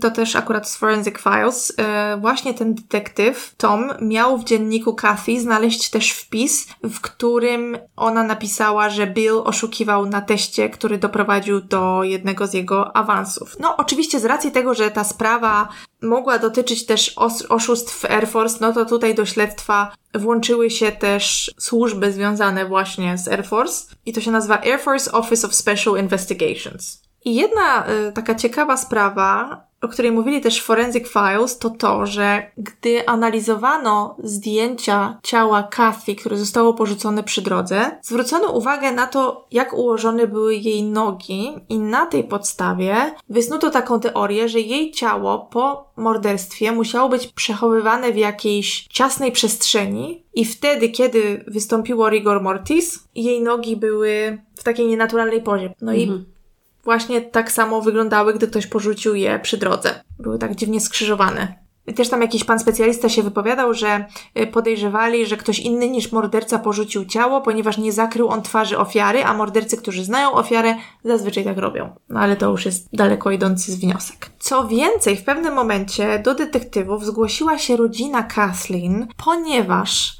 to też akurat z Forensic Files, y, właśnie ten detektyw, Tom, miał w dzienniku Kathy znaleźć też wpis, w którym ona napisała, że Bill oszukiwał na teście, który doprowadził do jednego z jego awansów. No, oczywiście z racji tego, że ta sprawa mogła dotyczyć też oszustw w Air Force, no to tutaj do śledztwa włączyły się też służby związane właśnie z Air Force i to się nazywa Air Force Office of Special Investigations. I jedna y, taka ciekawa sprawa, o której mówili też Forensic Files, to to, że gdy analizowano zdjęcia ciała Kathy, które zostało porzucone przy drodze, zwrócono uwagę na to, jak ułożone były jej nogi i na tej podstawie wysnuto taką teorię, że jej ciało po morderstwie musiało być przechowywane w jakiejś ciasnej przestrzeni i wtedy, kiedy wystąpiło rigor mortis, jej nogi były w takiej nienaturalnej pozie. No mhm. i właśnie tak samo wyglądały, gdy ktoś porzucił je przy drodze. Były tak dziwnie skrzyżowane. Też tam jakiś pan specjalista się wypowiadał, że y, podejrzewali, że ktoś inny niż morderca porzucił ciało, ponieważ nie zakrył on twarzy ofiary, a mordercy, którzy znają ofiarę, zazwyczaj tak robią. No ale to już jest daleko idący wniosek. Co więcej, w pewnym momencie do detektywów zgłosiła się rodzina Kathleen, ponieważ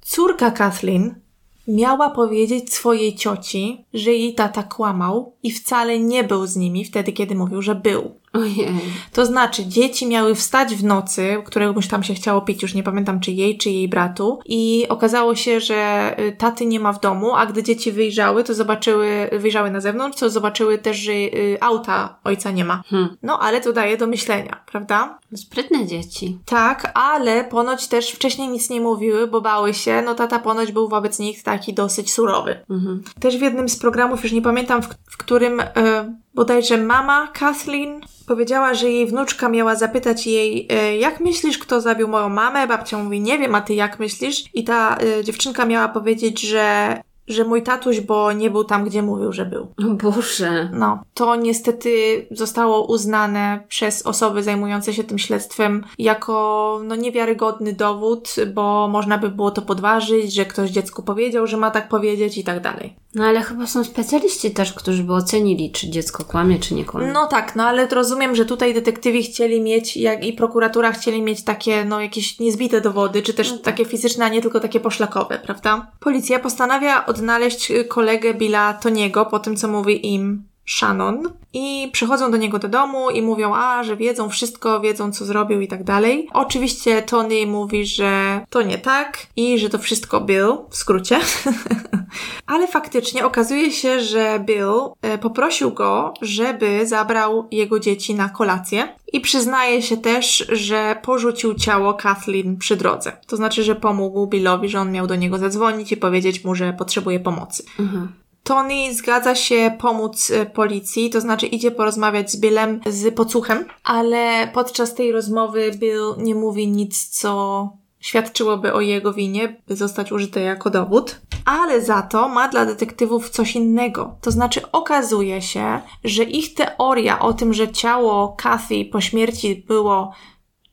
córka Kathleen miała powiedzieć swojej cioci, że jej tata kłamał i wcale nie był z nimi wtedy, kiedy mówił, że był. Ojej. To znaczy, dzieci miały wstać w nocy, któregoś tam się chciało pić, już nie pamiętam czy jej, czy jej bratu, i okazało się, że y, taty nie ma w domu, a gdy dzieci wyjrzały, to zobaczyły, wyjrzały na zewnątrz, to zobaczyły też, że y, auta ojca nie ma. Hmm. No, ale to daje do myślenia, prawda? Sprytne dzieci. Tak, ale ponoć też wcześniej nic nie mówiły, bo bały się. No, tata ponoć był wobec nich taki dosyć surowy. Mhm. Też w jednym z programów, już nie pamiętam, w, w którym. Y, bodajże mama Kathleen powiedziała, że jej wnuczka miała zapytać jej, e, jak myślisz, kto zabił moją mamę? Babcia mówi, nie wiem, a ty jak myślisz? I ta y, dziewczynka miała powiedzieć, że że mój tatuś, bo nie był tam, gdzie mówił, że był. O Boże. No, to niestety zostało uznane przez osoby zajmujące się tym śledztwem jako no, niewiarygodny dowód, bo można by było to podważyć, że ktoś dziecku powiedział, że ma tak powiedzieć i tak dalej. No ale chyba są specjaliści też, którzy by ocenili, czy dziecko kłamie, czy nie kłamie. No tak, no ale rozumiem, że tutaj detektywi chcieli mieć, jak i prokuratura chcieli mieć takie, no jakieś niezbite dowody, czy też takie fizyczne, a nie tylko takie poszlakowe, prawda? Policja postanawia odnaleźć y, kolegę Billa Toniego po tym, co mówi im Shannon i przychodzą do niego do domu i mówią, a, że wiedzą wszystko, wiedzą co zrobił i tak dalej. Oczywiście Tony mówi, że to nie tak i że to wszystko Bill, w skrócie. Ale faktycznie okazuje się, że Bill e, poprosił go, żeby zabrał jego dzieci na kolację i przyznaje się też, że porzucił ciało Kathleen przy drodze. To znaczy, że pomógł Billowi, że on miał do niego zadzwonić i powiedzieć mu, że potrzebuje pomocy. Mhm. Tony zgadza się pomóc y, policji, to znaczy idzie porozmawiać z Billem z podsłuchem, ale podczas tej rozmowy Bill nie mówi nic, co świadczyłoby o jego winie, by zostać użyte jako dowód. Ale za to ma dla detektywów coś innego. To znaczy okazuje się, że ich teoria o tym, że ciało Kathy po śmierci było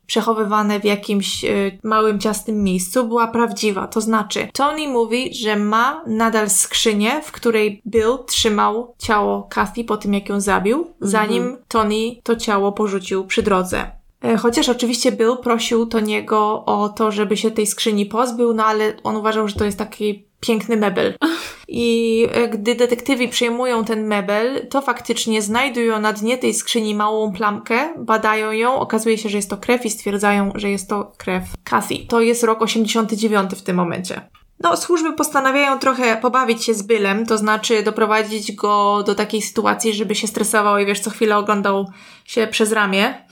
przechowywane w jakimś y, małym, ciasnym miejscu, była prawdziwa. To znaczy, Tony mówi, że ma nadal skrzynię, w której Bill trzymał ciało Kathy po tym, jak ją zabił, zanim Tony to ciało porzucił przy drodze. E, Chociaż oczywiście Bill prosił Toniego o to, żeby się tej skrzyni pozbył, no ale on uważał, że to jest taki piękny mebel. I e, gdy detektywi przejmują ten mebel, to faktycznie znajdują na dnie tej skrzyni małą plamkę, badają ją, okazuje się, że jest to krew i stwierdzają, że jest to krew Kathy. To jest rok 89 w tym momencie. No, służby postanawiają trochę pobawić się z Bylem, to znaczy doprowadzić go do takiej sytuacji, żeby się stresował i wiesz, co chwilę oglądał się przez ramię.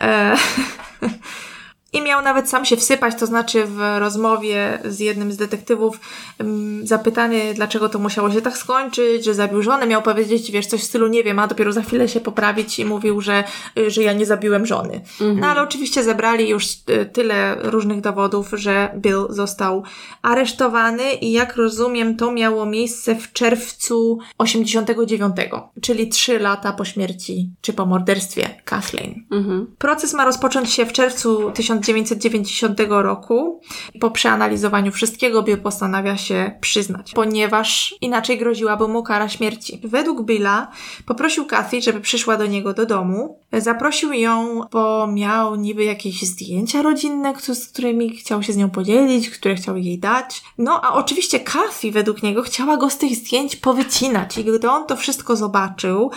E- I miał nawet sam się wsypać, to znaczy w rozmowie z jednym z detektywów zapytany, dlaczego to musiało się tak skończyć, że zabił żonę, miał powiedzieć, wiesz, coś w stylu nie wiem, a dopiero za chwilę się poprawić i mówił, że, y, że ja nie zabiłem żony. No ale oczywiście zebrali już y, tyle różnych dowodów, że Bill został aresztowany i jak rozumiem, to miało miejsce w czerwcu 89, czyli trzy lata po śmierci czy po morderstwie Kathleen. Mhm. Proces ma rozpocząć się w czerwcu 1990 roku. Po przeanalizowaniu wszystkiego Bill postanawia się przyznać, ponieważ inaczej groziłaby mu kara śmierci. Według Billa poprosił Kathy, żeby przyszła do niego do domu. Zaprosił ją, bo miał niby jakieś zdjęcia rodzinne, z którymi chciał się z nią podzielić, które chciał jej dać. No a oczywiście Kathy według niego chciała go z tych zdjęć powycinać i gdy on to wszystko zobaczył,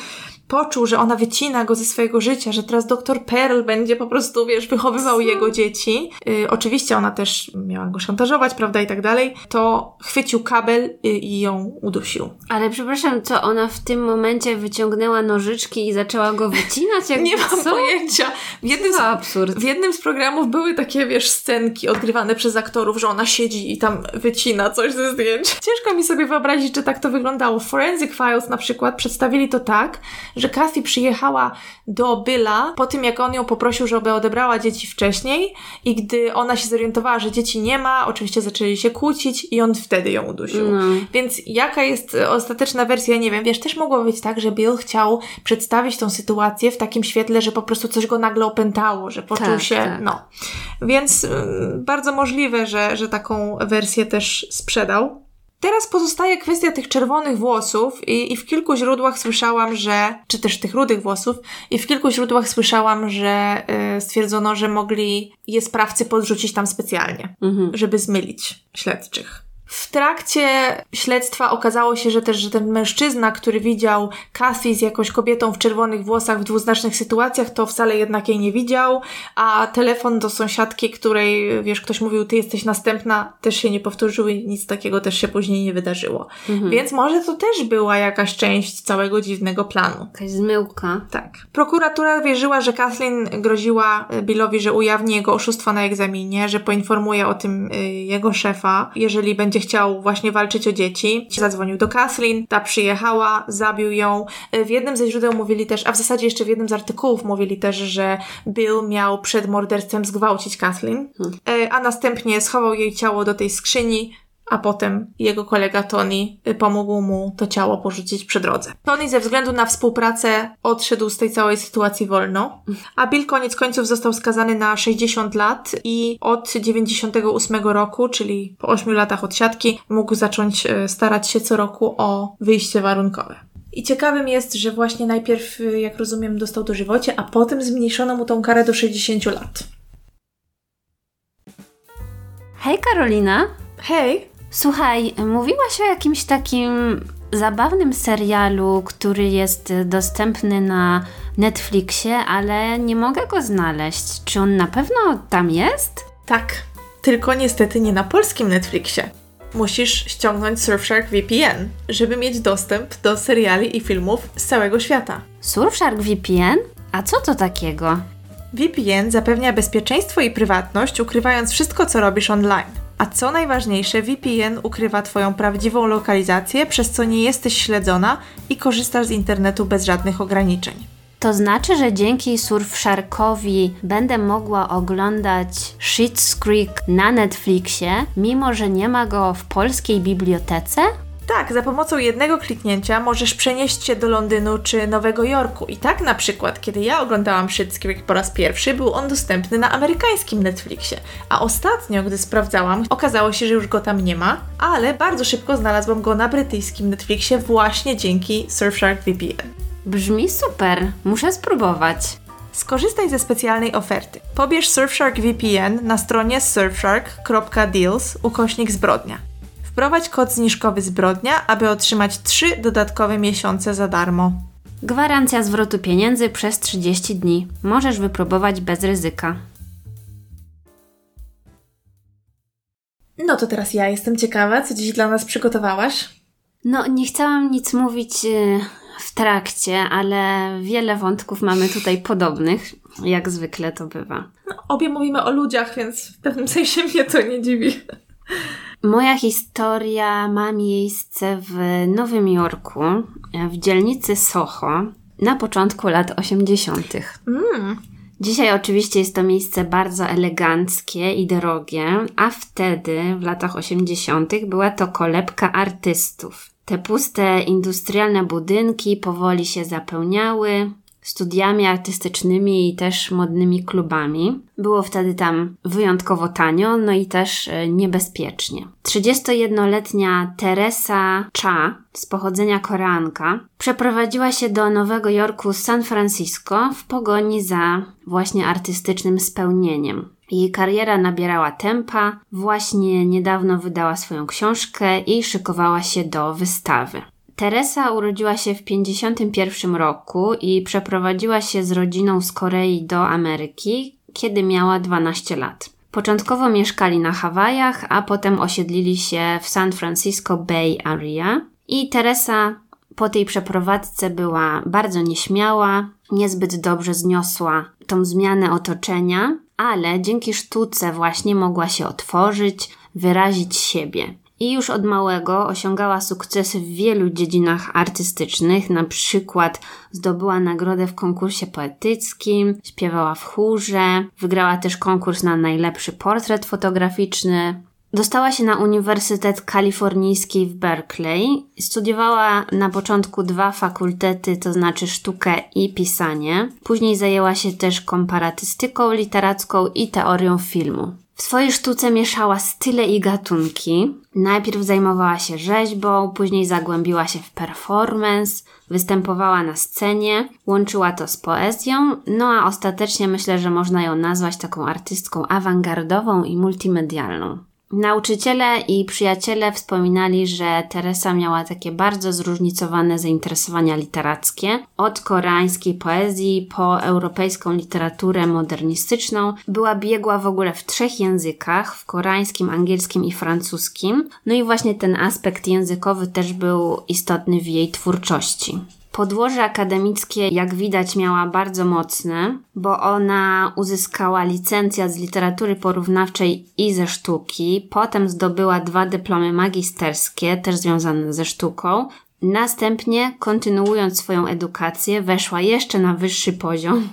poczuł, że ona wycina go ze swojego życia, że teraz doktor Pearl będzie po prostu, wiesz, wychowywał jego dzieci. Y, oczywiście ona też miała go szantażować, prawda, i tak dalej. To chwycił kabel y, i ją udusił. Ale przepraszam, co ona w tym momencie wyciągnęła nożyczki i zaczęła go wycinać? Jakby Nie mam co? pojęcia. W jednym, z, absurd. w jednym z programów były takie, wiesz, scenki odgrywane przez aktorów, że ona siedzi i tam wycina coś ze zdjęć. Ciężko mi sobie wyobrazić, czy tak to wyglądało. Forensic Files na przykład przedstawili to tak, że Kathy przyjechała do Billa po tym, jak on ją poprosił, żeby odebrała dzieci wcześniej i gdy ona się zorientowała, że dzieci nie ma, oczywiście zaczęli się kłócić i on wtedy ją udusił. No. Więc jaka jest ostateczna wersja, nie wiem. Wiesz, też mogło być tak, że Bill chciał przedstawić tą sytuację w takim świetle, że po prostu coś go nagle opętało, że poczuł Tak, się, tak. no. Więc mm, bardzo możliwe, że, że taką wersję też sprzedał. Teraz pozostaje kwestia tych czerwonych włosów i, i w kilku źródłach słyszałam, że, czy też tych rudych włosów, i w kilku źródłach słyszałam, że y, stwierdzono, że mogli je sprawcy podrzucić tam specjalnie Mhm. żeby zmylić śledczych. W trakcie śledztwa okazało się, że też że ten mężczyzna, który widział Kathy z jakąś kobietą w czerwonych włosach w dwuznacznych sytuacjach, to wcale jednak jej nie widział, a telefon do sąsiadki, której, wiesz, ktoś mówił, ty jesteś następna, też się nie powtórzył i nic takiego też się później nie wydarzyło. Więc może to też była jakaś część całego dziwnego planu. Jakaś zmyłka. Tak. Prokuratura wierzyła, że Kathleen groziła y, Billowi, że ujawni jego oszustwo na egzaminie, że poinformuje o tym y, jego szefa, jeżeli będzie chciał właśnie walczyć o dzieci. Zadzwonił do Kathleen, ta przyjechała, zabił ją. Y, W jednym ze źródeł mówili też, a w zasadzie jeszcze w jednym z artykułów mówili też, że Bill miał przed morderstwem zgwałcić Kathleen, y, a następnie schował jej ciało do tej skrzyni, a potem jego kolega Tony y, pomógł mu to ciało porzucić przy drodze. Tony ze względu na współpracę odszedł z tej całej sytuacji wolno, a Bill koniec końców został skazany na 60 lat i od 98 roku, czyli po 8 latach od siatki, mógł zacząć y, starać się co roku o wyjście warunkowe. I ciekawym jest, że właśnie najpierw, y, jak rozumiem, dostał dożywocie, a potem zmniejszono mu tą karę do 60 lat. Hej Karolina. Hej! Słuchaj, mówiłaś o jakimś takim zabawnym serialu, który jest dostępny na Netflixie, ale nie mogę go znaleźć. Czy on na pewno tam jest? Tak, tylko niestety nie na polskim Netflixie. Musisz ściągnąć Surfshark VPN, żeby mieć dostęp do seriali i filmów z całego świata. Surfshark VPN? A co to takiego? VPN zapewnia bezpieczeństwo i prywatność, ukrywając wszystko, co robisz online. A co najważniejsze, VPN ukrywa Twoją prawdziwą lokalizację, przez co nie jesteś śledzona i korzystasz z internetu bez żadnych ograniczeń. To znaczy, że dzięki Surfsharkowi będę mogła oglądać Schitt's Creek na Netflixie, mimo że nie ma go w polskiej bibliotece? Tak, za pomocą jednego kliknięcia możesz przenieść się do Londynu czy Nowego Jorku. I tak na przykład, kiedy ja oglądałam Creek po raz pierwszy, był on dostępny na amerykańskim Netflixie. A ostatnio, gdy sprawdzałam, okazało się, że już go tam nie ma, ale bardzo szybko znalazłam go na brytyjskim Netflixie właśnie dzięki Surfshark VPN. Brzmi super, muszę spróbować. Skorzystaj ze specjalnej oferty. Pobierz Surfshark VPN na stronie surfshark.deals ukośnik zbrodnia. Wprowadź kod zniżkowy zbrodnia, aby otrzymać 3 dodatkowe miesiące za darmo. Gwarancja zwrotu pieniędzy przez 30 dni. Możesz wypróbować bez ryzyka. No to teraz ja jestem ciekawa, co dziś dla nas przygotowałaś. No, nie chciałam nic mówić y, w trakcie, ale wiele wątków mamy tutaj podobnych, jak zwykle to bywa. No, obie mówimy o ludziach, więc w pewnym sensie mnie to nie dziwi. Moja historia ma miejsce w Nowym Jorku, w dzielnicy Soho, na początku lat 80. Mm. Dzisiaj oczywiście jest to miejsce bardzo eleganckie i drogie, a wtedy, w latach 80., była to kolebka artystów. Te puste industrialne budynki powoli się zapełniały studiami artystycznymi i też modnymi klubami. Było wtedy tam wyjątkowo tanio, no i też e, niebezpiecznie. 31-letnia Teresa Cha z pochodzenia Koreanka przeprowadziła się do Nowego Jorku z San Francisco w pogoni za właśnie artystycznym spełnieniem. Jej kariera nabierała tempa, właśnie niedawno wydała swoją książkę i szykowała się do wystawy. Teresa urodziła się w 1951 roku i przeprowadziła się z rodziną z Korei do Ameryki, kiedy miała 12 lat. Początkowo mieszkali na Hawajach, a potem osiedlili się w San Francisco Bay Area. I Teresa po tej przeprowadzce była bardzo nieśmiała, niezbyt dobrze zniosła tą zmianę otoczenia, ale dzięki sztuce właśnie mogła się otworzyć, wyrazić siebie. I już od małego osiągała sukcesy w wielu dziedzinach artystycznych, na przykład zdobyła nagrodę w konkursie poetyckim, śpiewała w chórze, wygrała też konkurs na najlepszy portret fotograficzny, Dostała się na Uniwersytet Kalifornijski w Berkeley. Studiowała na początku dwa fakultety, to znaczy sztukę i pisanie. Później zajęła się też komparatystyką literacką i teorią filmu. W swojej sztuce mieszała style i gatunki. Najpierw zajmowała się rzeźbą, później zagłębiła się w performance, występowała na scenie, łączyła to z poezją, no a ostatecznie myślę, że można ją nazwać taką artystką awangardową i multimedialną. Nauczyciele i przyjaciele wspominali, że Teresa miała takie bardzo zróżnicowane zainteresowania literackie, od koreańskiej poezji po europejską literaturę modernistyczną. Była biegła w ogóle w trzech językach, w koreańskim, angielskim i francuskim. No i właśnie ten aspekt językowy też był istotny w jej twórczości. Podłoże akademickie, jak widać, miała bardzo mocne, bo ona uzyskała licencjat z literatury porównawczej i ze sztuki. Potem zdobyła dwa dyplomy magisterskie, też związane ze sztuką. Następnie, kontynuując swoją edukację, weszła jeszcze na wyższy poziom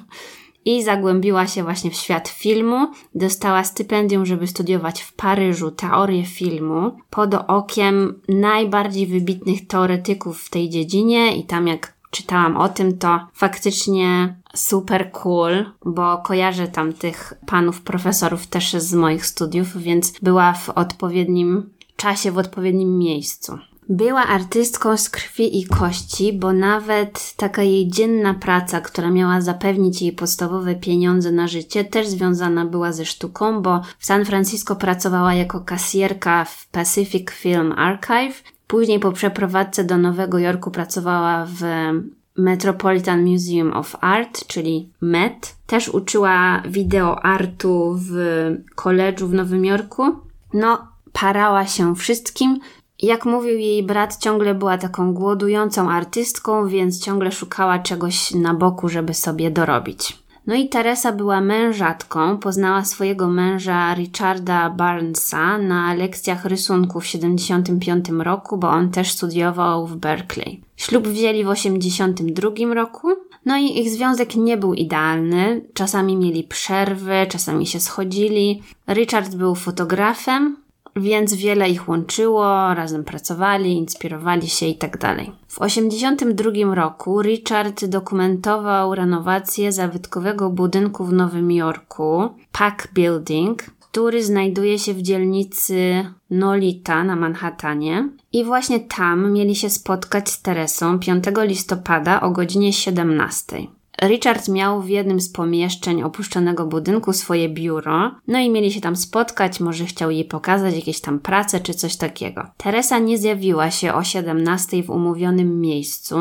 i zagłębiła się właśnie w świat filmu. Dostała stypendium, żeby studiować w Paryżu teorię filmu pod okiem najbardziej wybitnych teoretyków w tej dziedzinie i tam jak czytałam o tym, to faktycznie super cool, bo kojarzę tam tych panów profesorów też z moich studiów, więc była w odpowiednim czasie, w odpowiednim miejscu. Była artystką z krwi i kości, bo nawet taka jej dzienna praca, która miała zapewnić jej podstawowe pieniądze na życie, też związana była ze sztuką, bo w San Francisco pracowała jako kasjerka w Pacific Film Archive. Później po przeprowadzce do Nowego Jorku pracowała w Metropolitan Museum of Art, czyli MET. Też uczyła wideo artu w koledżu w Nowym Jorku. No, parała się wszystkim. Jak mówił jej brat, ciągle była taką głodującą artystką, więc ciągle szukała czegoś na boku, żeby sobie dorobić. No i Teresa była mężatką, poznała swojego męża Richarda Barnesa na lekcjach rysunku w 75 roku, bo on też studiował w Berkeley. Ślub wzięli w 82 roku, no i ich związek nie był idealny. Czasami mieli przerwy, czasami się schodzili. Richard był fotografem, więc wiele ich łączyło, razem pracowali, inspirowali się i tak dalej. W 1982 roku Richard dokumentował renowację zabytkowego budynku w Nowym Jorku, Pack Building, który znajduje się w dzielnicy Nolita na Manhattanie. I właśnie tam mieli się spotkać z Teresą 5 listopada o godzinie 17. Richard miał w jednym z pomieszczeń opuszczonego budynku swoje biuro, no i mieli się tam spotkać, może chciał jej pokazać jakieś tam prace czy coś takiego. Teresa nie zjawiła się o 17 w umówionym miejscu.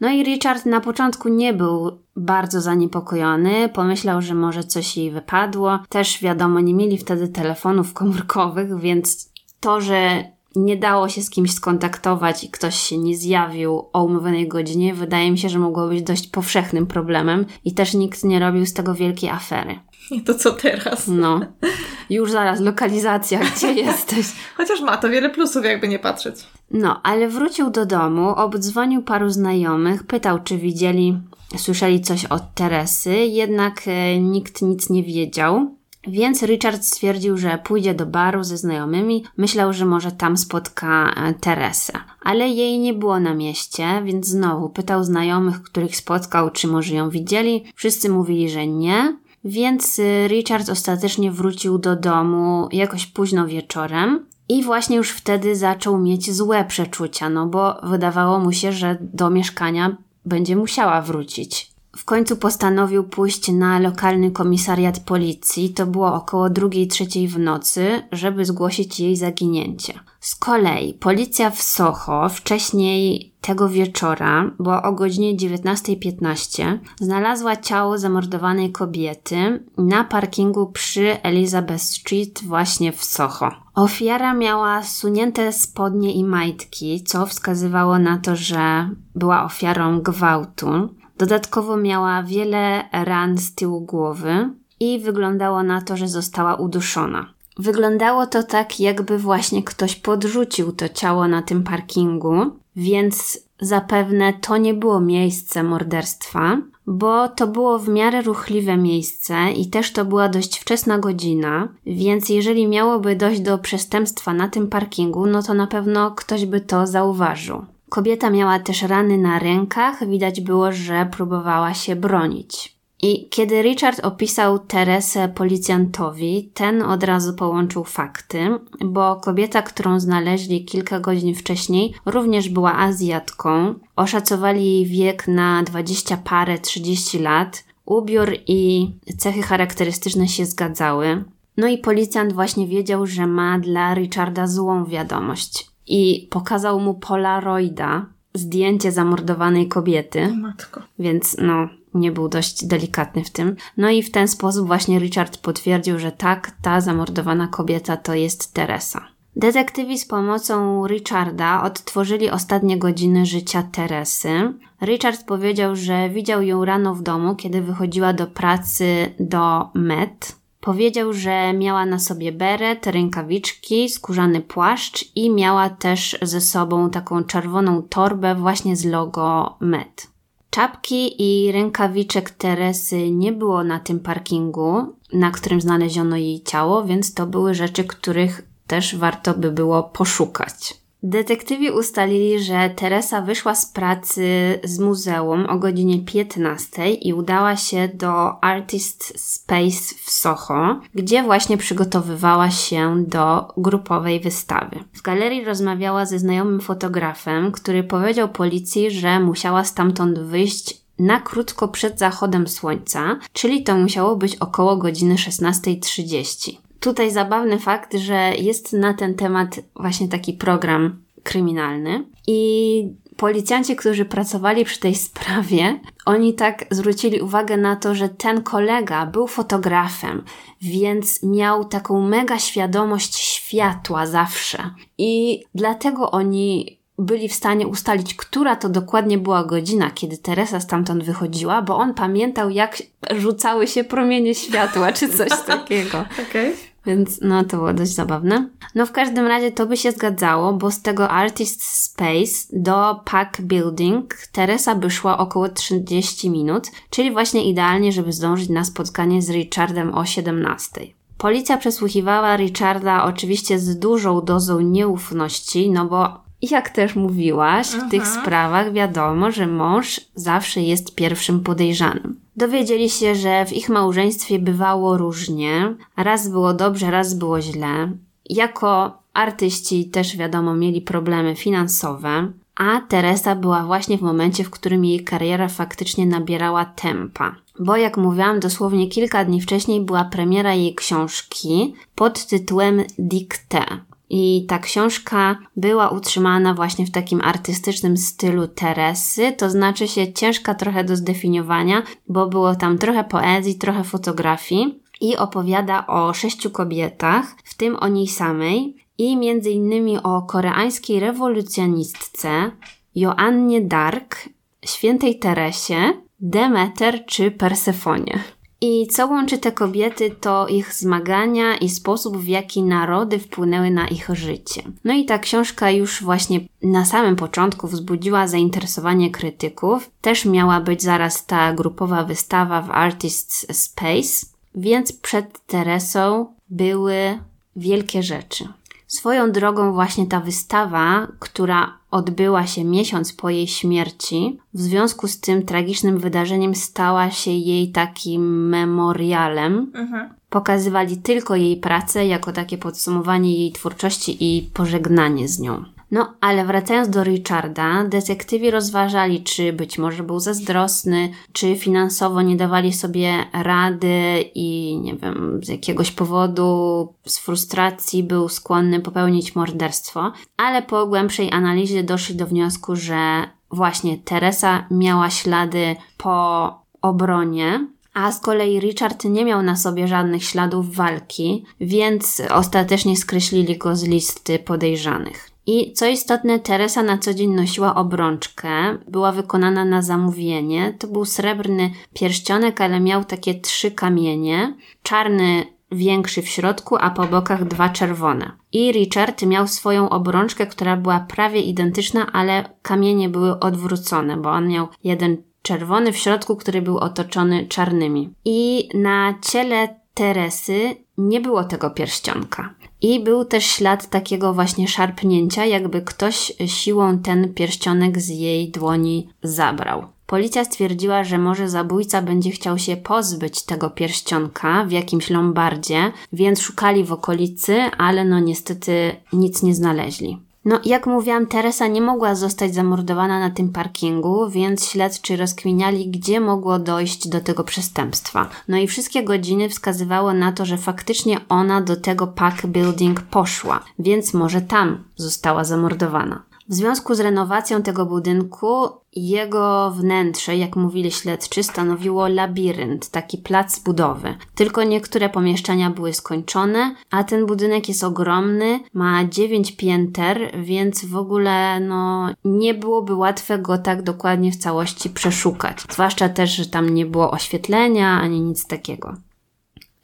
No i Richard na początku nie był bardzo zaniepokojony, pomyślał, że może coś jej wypadło. Też wiadomo, nie mieli wtedy telefonów komórkowych, więc to, że nie dało się z kimś skontaktować i ktoś się nie zjawił o umówionej godzinie, wydaje mi się, że mogło być dość powszechnym problemem i też nikt nie robił z tego wielkiej afery. Nie to co teraz. No. Już zaraz lokalizacja, gdzie jesteś. Chociaż ma to wiele plusów, jakby nie patrzeć. No, ale wrócił do domu, obdzwonił paru znajomych, pytał, czy widzieli, słyszeli coś od Teresy, jednak e, nikt nic nie wiedział. Więc Richard stwierdził, że pójdzie do baru ze znajomymi, myślał, że może tam spotka e, Teresę. Ale jej nie było na mieście, więc znowu pytał znajomych, których spotkał, czy może ją widzieli. Wszyscy mówili, że nie. Więc e, Richard ostatecznie wrócił do domu jakoś późno wieczorem. I właśnie już wtedy zaczął mieć złe przeczucia, no bo wydawało mu się, że do mieszkania będzie musiała wrócić. W końcu postanowił pójść na lokalny komisariat policji, to było około drugiej, trzeciej w nocy, żeby zgłosić jej zaginięcie. Z kolei policja w Soho wcześniej tego wieczora, bo o godzinie 19.15, znalazła ciało zamordowanej kobiety na parkingu przy Elizabeth Street właśnie w Soho. Ofiara miała sunięte spodnie i majtki, co wskazywało na to, że była ofiarą gwałtu. Dodatkowo miała wiele ran z tyłu głowy i wyglądało na to, że została uduszona. Wyglądało to tak, jakby właśnie ktoś podrzucił to ciało na tym parkingu, więc zapewne to nie było miejsce morderstwa, bo to było w miarę ruchliwe miejsce i też to była dość wczesna godzina, więc jeżeli miałoby dojść do przestępstwa na tym parkingu, no to na pewno ktoś by to zauważył. Kobieta miała też rany na rękach, widać było, że próbowała się bronić. I kiedy Richard opisał Teresę policjantowi, ten od razu połączył fakty, bo kobieta, którą znaleźli kilka godzin wcześniej, również była Azjatką. Oszacowali jej wiek na 20 parę, 30 lat. Ubiór i cechy charakterystyczne się zgadzały. No i policjant właśnie wiedział, że ma dla Richarda złą wiadomość i pokazał mu Polaroida, zdjęcie zamordowanej kobiety. Matko. Więc no, nie był dość delikatny w tym. No i w ten sposób właśnie Richard potwierdził, że tak, ta zamordowana kobieta to jest Teresa. Detektywi z pomocą Richarda odtworzyli ostatnie godziny życia Teresy. Richard powiedział, że widział ją rano w domu, kiedy wychodziła do pracy do Met. Powiedział, że miała na sobie beret, rękawiczki, skórzany płaszcz i miała też ze sobą taką czerwoną torbę właśnie z logo Met. Czapki i rękawiczek Teresy nie było na tym parkingu, na którym znaleziono jej ciało, więc to były rzeczy, których też warto by było poszukać. Detektywi ustalili, że Teresa wyszła z pracy z muzeum o godzinie 15 i udała się do Artist Space w Soho, gdzie właśnie przygotowywała się do grupowej wystawy. W galerii rozmawiała ze znajomym fotografem, który powiedział policji, że musiała stamtąd wyjść na krótko przed zachodem słońca, czyli to musiało być około godziny 16.30 tutaj zabawny fakt, że jest na ten temat właśnie taki program kryminalny i policjanci, którzy pracowali przy tej sprawie, oni tak zwrócili uwagę na to, że ten kolega był fotografem, więc miał taką mega świadomość światła zawsze. I dlatego oni byli w stanie ustalić, która to dokładnie była godzina, kiedy Teresa stamtąd wychodziła, bo on pamiętał, jak rzucały się promienie światła, czy coś takiego. Okay. Więc no to było dość zabawne. No w każdym razie to by się zgadzało, bo z tego Artist Space do Pack Building Teresa by szła około 30 minut, czyli właśnie idealnie, żeby zdążyć na spotkanie z Richardem o 17. Policja przesłuchiwała Richarda oczywiście z dużą dozą nieufności, no bo jak też mówiłaś, w tych sprawach wiadomo, że mąż zawsze jest pierwszym podejrzanym. Dowiedzieli się, że w ich małżeństwie bywało różnie. Raz było dobrze, raz było źle. Jako artyści też wiadomo mieli problemy finansowe, a Teresa była właśnie w momencie, w którym jej kariera faktycznie nabierała tempa. Bo jak mówiłam, dosłownie kilka dni wcześniej była premiera jej książki pod tytułem Dicte. I ta książka była utrzymana właśnie w takim artystycznym stylu Teresy, to znaczy się ciężka trochę do zdefiniowania, bo było tam trochę poezji, trochę fotografii i opowiada o sześciu kobietach, w tym o niej samej i między innymi o koreańskiej rewolucjonistce Joannie Dark, świętej Teresie, Demeter czy Persefonie. I co łączy te kobiety, to ich zmagania i sposób, w jaki narody wpłynęły na ich życie. No i ta książka już właśnie na samym początku wzbudziła zainteresowanie krytyków. Też miała być zaraz ta grupowa wystawa w Artists Space, więc przed Teresą były wielkie rzeczy. Swoją drogą właśnie ta wystawa, która odbyła się miesiąc po jej śmierci, w związku z tym tragicznym wydarzeniem stała się jej takim memorialem. Mhm. Pokazywali tylko jej pracę jako takie podsumowanie jej twórczości i pożegnanie z nią. No, ale wracając do Richarda, detektywi rozważali, czy być może był zazdrosny, czy finansowo nie dawali sobie rady i nie wiem, z jakiegoś powodu, z frustracji był skłonny popełnić morderstwo, ale po głębszej analizie doszli do wniosku, że właśnie Teresa miała ślady po obronie, a z kolei Richard nie miał na sobie żadnych śladów walki, więc ostatecznie skreślili go z listy podejrzanych. I co istotne, Teresa na co dzień nosiła obrączkę, była wykonana na zamówienie. To był srebrny pierścionek, ale miał takie trzy kamienie. Czarny większy w środku, a po bokach dwa czerwone. I Richard miał swoją obrączkę, która była prawie identyczna, ale kamienie były odwrócone, bo on miał jeden czerwony w środku, który był otoczony czarnymi. I na ciele Teresy nie było tego pierścionka. I był też ślad takiego właśnie szarpnięcia, jakby ktoś siłą ten pierścionek z jej dłoni zabrał. Policja stwierdziła, że może zabójca będzie chciał się pozbyć tego pierścionka w jakimś lombardzie, więc szukali w okolicy, ale no niestety nic nie znaleźli. No, jak mówiłam, Teresa nie mogła zostać zamordowana na tym parkingu, więc śledczy rozkminiali, gdzie mogło dojść do tego przestępstwa. No i wszystkie godziny wskazywało na to, że faktycznie ona do tego Pack Building poszła, więc może tam została zamordowana. W związku z renowacją tego budynku, jego wnętrze, jak mówili śledczy, stanowiło labirynt, taki plac budowy. Tylko niektóre pomieszczenia były skończone, a ten budynek jest ogromny, ma 9 pięter, więc w ogóle no, nie byłoby łatwe go tak dokładnie w całości przeszukać. Zwłaszcza też, że tam nie było oświetlenia ani nic takiego.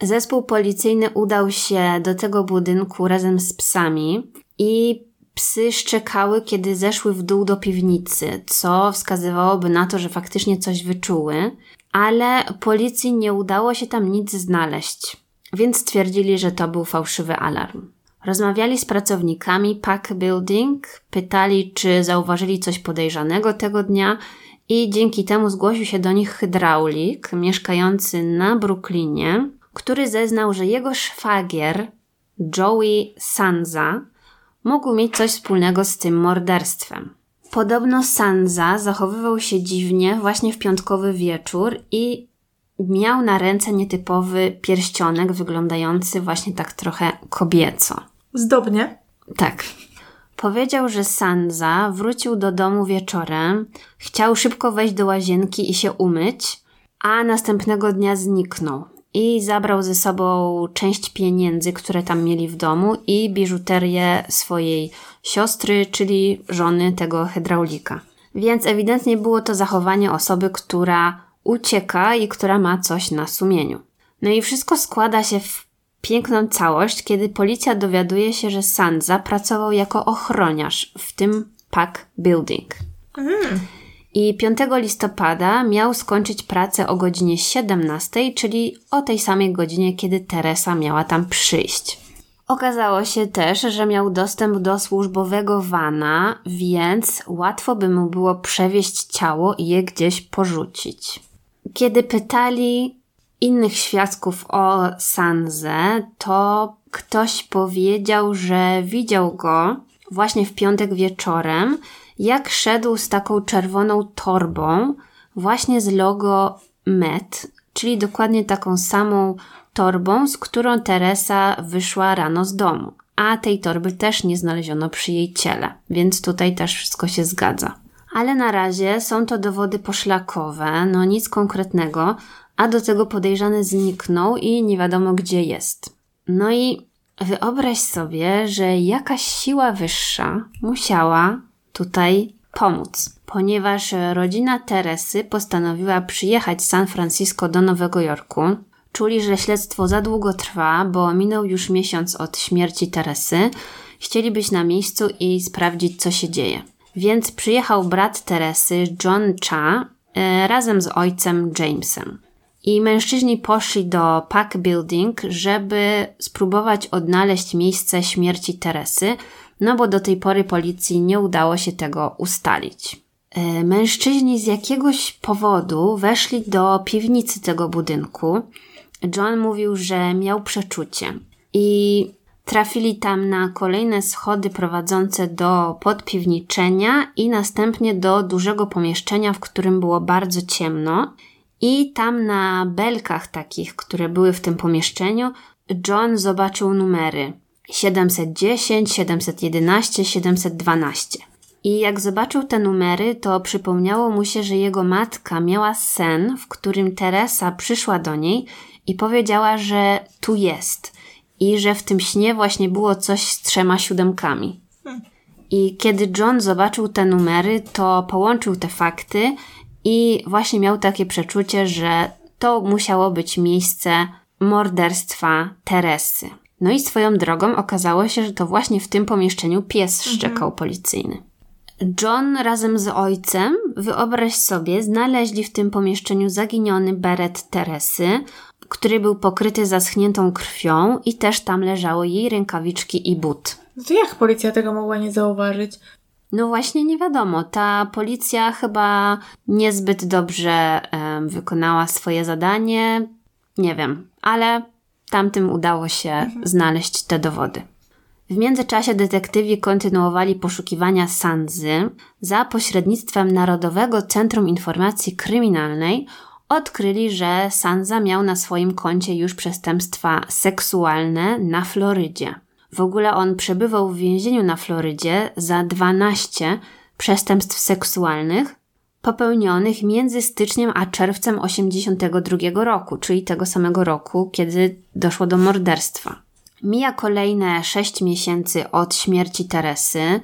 Zespół policyjny udał się do tego budynku razem z psami i Psy szczekały, kiedy zeszły w dół do piwnicy, co wskazywałoby na to, że faktycznie coś wyczuły, ale policji nie udało się tam nic znaleźć, więc stwierdzili, że to był fałszywy alarm. Rozmawiali z pracownikami Pack Building, pytali, czy zauważyli coś podejrzanego tego dnia i dzięki temu zgłosił się do nich hydraulik mieszkający na Brooklynie, który zeznał, że jego szwagier Joey Sanza mógł mieć coś wspólnego z tym morderstwem. Podobno Sanza zachowywał się dziwnie właśnie w piątkowy wieczór i miał na ręce nietypowy pierścionek wyglądający właśnie tak trochę kobieco. Zdobnie. Tak. Powiedział, że Sanza wrócił do domu wieczorem, chciał szybko wejść do łazienki i się umyć, a następnego dnia zniknął i zabrał ze sobą część pieniędzy, które tam mieli w domu i biżuterię swojej siostry, czyli żony tego hydraulika. Więc ewidentnie było to zachowanie osoby, która ucieka i która ma coś na sumieniu. No i wszystko składa się w piękną całość, kiedy policja dowiaduje się, że Sanza pracował jako ochroniarz w tym Pack Building. Mm. I 5 listopada miał skończyć pracę o godzinie 17, czyli o tej samej godzinie, kiedy Teresa miała tam przyjść. Okazało się też, że miał dostęp do służbowego wana, więc łatwo by mu było przewieźć ciało i je gdzieś porzucić. Kiedy pytali innych świadków o Sanze, to ktoś powiedział, że widział go właśnie w piątek wieczorem jak szedł z taką czerwoną torbą, właśnie z logo MET, czyli dokładnie taką samą torbą, z którą Teresa wyszła rano z domu. A tej torby też nie znaleziono przy jej ciele, więc tutaj też wszystko się zgadza. Ale na razie są to dowody poszlakowe, no nic konkretnego, a do tego podejrzany zniknął i nie wiadomo gdzie jest. No i wyobraź sobie, że jakaś siła wyższa musiała tutaj pomóc, ponieważ rodzina Teresy postanowiła przyjechać z San Francisco do Nowego Jorku. Czuli, że śledztwo za długo trwa, bo minął już miesiąc od śmierci Teresy. Chcieli być na miejscu i sprawdzić, co się dzieje. Więc przyjechał brat Teresy, John Cha, e, razem z ojcem Jamesem. I mężczyźni poszli do Pack Building, żeby spróbować odnaleźć miejsce śmierci Teresy, no bo do tej pory policji nie udało się tego ustalić. E, mężczyźni z jakiegoś powodu weszli do piwnicy tego budynku. John mówił, że miał przeczucie i trafili tam na kolejne schody prowadzące do podpiwniczenia i następnie do dużego pomieszczenia, w którym było bardzo ciemno. I tam na belkach takich, które były w tym pomieszczeniu, John zobaczył numery 710, 711, 712. I jak zobaczył te numery, to przypomniało mu się, że jego matka miała sen, w którym Teresa przyszła do niej i powiedziała, że tu jest i że w tym śnie właśnie było coś z trzema siódemkami. I kiedy John zobaczył te numery, to połączył te fakty i właśnie miał takie przeczucie, że to musiało być miejsce morderstwa Teresy. No i swoją drogą okazało się, że to właśnie w tym pomieszczeniu pies mhm. szczekał mhm. policyjny. John razem z ojcem, wyobraź sobie, znaleźli w tym pomieszczeniu zaginiony beret Teresy, który był pokryty zaschniętą krwią i też tam leżały jej rękawiczki i but. No to jak policja tego mogła nie zauważyć? No właśnie nie wiadomo. Ta policja chyba niezbyt dobrze wykonała swoje zadanie. Nie wiem, ale tamtym udało się mhm. znaleźć te dowody. W międzyczasie detektywi kontynuowali poszukiwania Sanzy za pośrednictwem Narodowego Centrum Informacji Kryminalnej. Odkryli, że Sanza miał na swoim koncie już przestępstwa seksualne na Florydzie. W ogóle on przebywał w więzieniu na Florydzie za 12 przestępstw seksualnych, popełnionych między styczniem a czerwcem 82 roku, czyli tego samego roku, kiedy doszło do morderstwa. Mija kolejne 6 miesięcy od śmierci Teresy,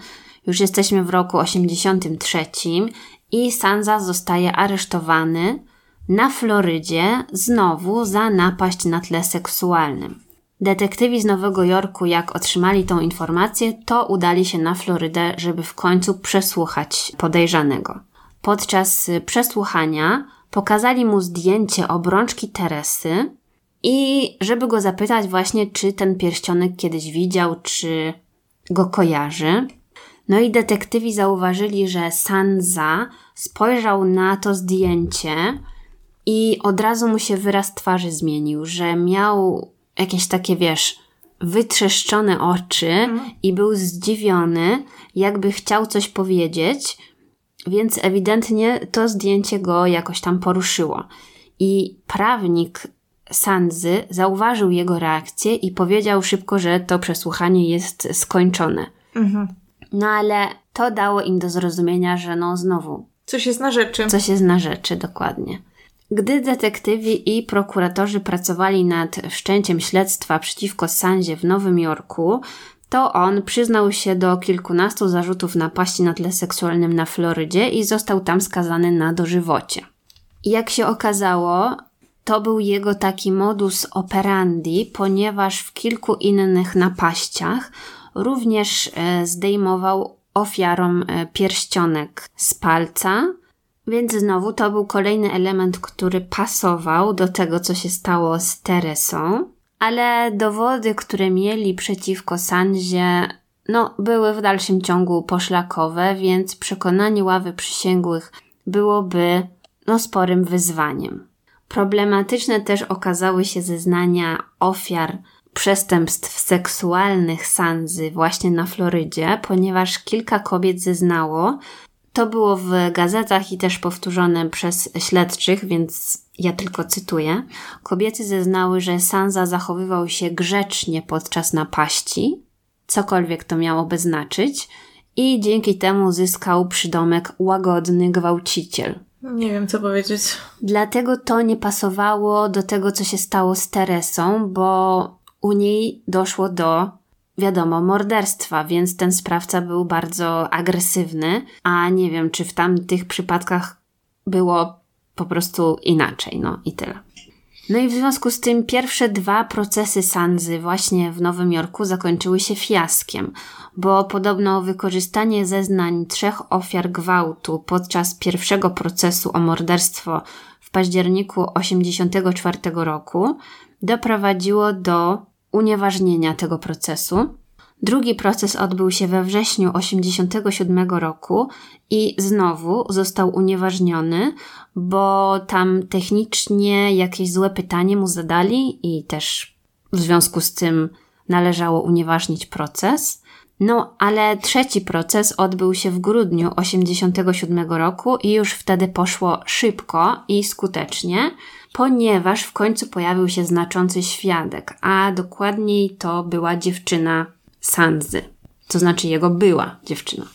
już jesteśmy w roku 83 i Sanza zostaje aresztowany na Florydzie znowu za napaść na tle seksualnym. Detektywi z Nowego Jorku, jak otrzymali tą informację, to udali się na Florydę, żeby w końcu przesłuchać podejrzanego. Podczas przesłuchania pokazali mu zdjęcie obrączki Teresy i żeby go zapytać właśnie, czy ten pierścionek kiedyś widział, czy go kojarzy. No i detektywi zauważyli, że Sanza spojrzał na to zdjęcie i od razu mu się wyraz twarzy zmienił, że miał jakieś takie, wiesz, wytrzeszczone oczy mhm. i był zdziwiony, jakby chciał coś powiedzieć, więc ewidentnie to zdjęcie go jakoś tam poruszyło. I prawnik Sandzy zauważył jego reakcję i powiedział szybko, że to przesłuchanie jest skończone. Mhm. No ale to dało im do zrozumienia, że no znowu. Coś jest na rzeczy. Coś jest na rzeczy, dokładnie. Gdy detektywi i prokuratorzy pracowali nad wszczęciem śledztwa przeciwko Sandzie w Nowym Jorku, to on przyznał się do kilkunastu zarzutów napaści na tle seksualnym na Florydzie i został tam skazany na dożywocie. Jak się okazało, to był jego taki modus operandi, ponieważ w kilku innych napaściach również e, zdejmował ofiarom e, pierścionek z palca, więc znowu to był kolejny element, który pasował do tego, co się stało z Teresą, ale dowody, które mieli przeciwko Sandzie, no, były w dalszym ciągu poszlakowe, więc przekonanie ławy przysięgłych byłoby no, sporym wyzwaniem. Problematyczne też okazały się zeznania ofiar przestępstw seksualnych Sanzy właśnie na Florydzie, ponieważ kilka kobiet zeznało, to było w gazetach i też powtórzone przez śledczych, więc ja tylko cytuję. Kobiety zeznały, że Sanza zachowywał się grzecznie podczas napaści, cokolwiek to miałoby znaczyć, i dzięki temu zyskał przydomek łagodny gwałciciel. Nie wiem, co powiedzieć. Dlatego to nie pasowało do tego, co się stało z Teresą, bo u niej doszło do, wiadomo, morderstwa, więc ten sprawca był bardzo agresywny, a nie wiem, czy w tamtych przypadkach było po prostu inaczej, no i tyle. No i w związku z tym pierwsze dwa procesy Sanzy właśnie w Nowym Jorku zakończyły się fiaskiem, bo podobno wykorzystanie zeznań trzech ofiar gwałtu podczas pierwszego procesu o morderstwo w październiku 1984 roku doprowadziło do unieważnienia tego procesu. Drugi proces odbył się we wrześniu 1987 roku i znowu został unieważniony, bo tam technicznie jakieś złe pytanie mu zadali i też w związku z tym należało unieważnić proces. No, ale trzeci proces odbył się w grudniu 1987 roku i już wtedy poszło szybko i skutecznie, ponieważ w końcu pojawił się znaczący świadek, a dokładniej to była dziewczyna Sanzy, to znaczy jego była dziewczyna.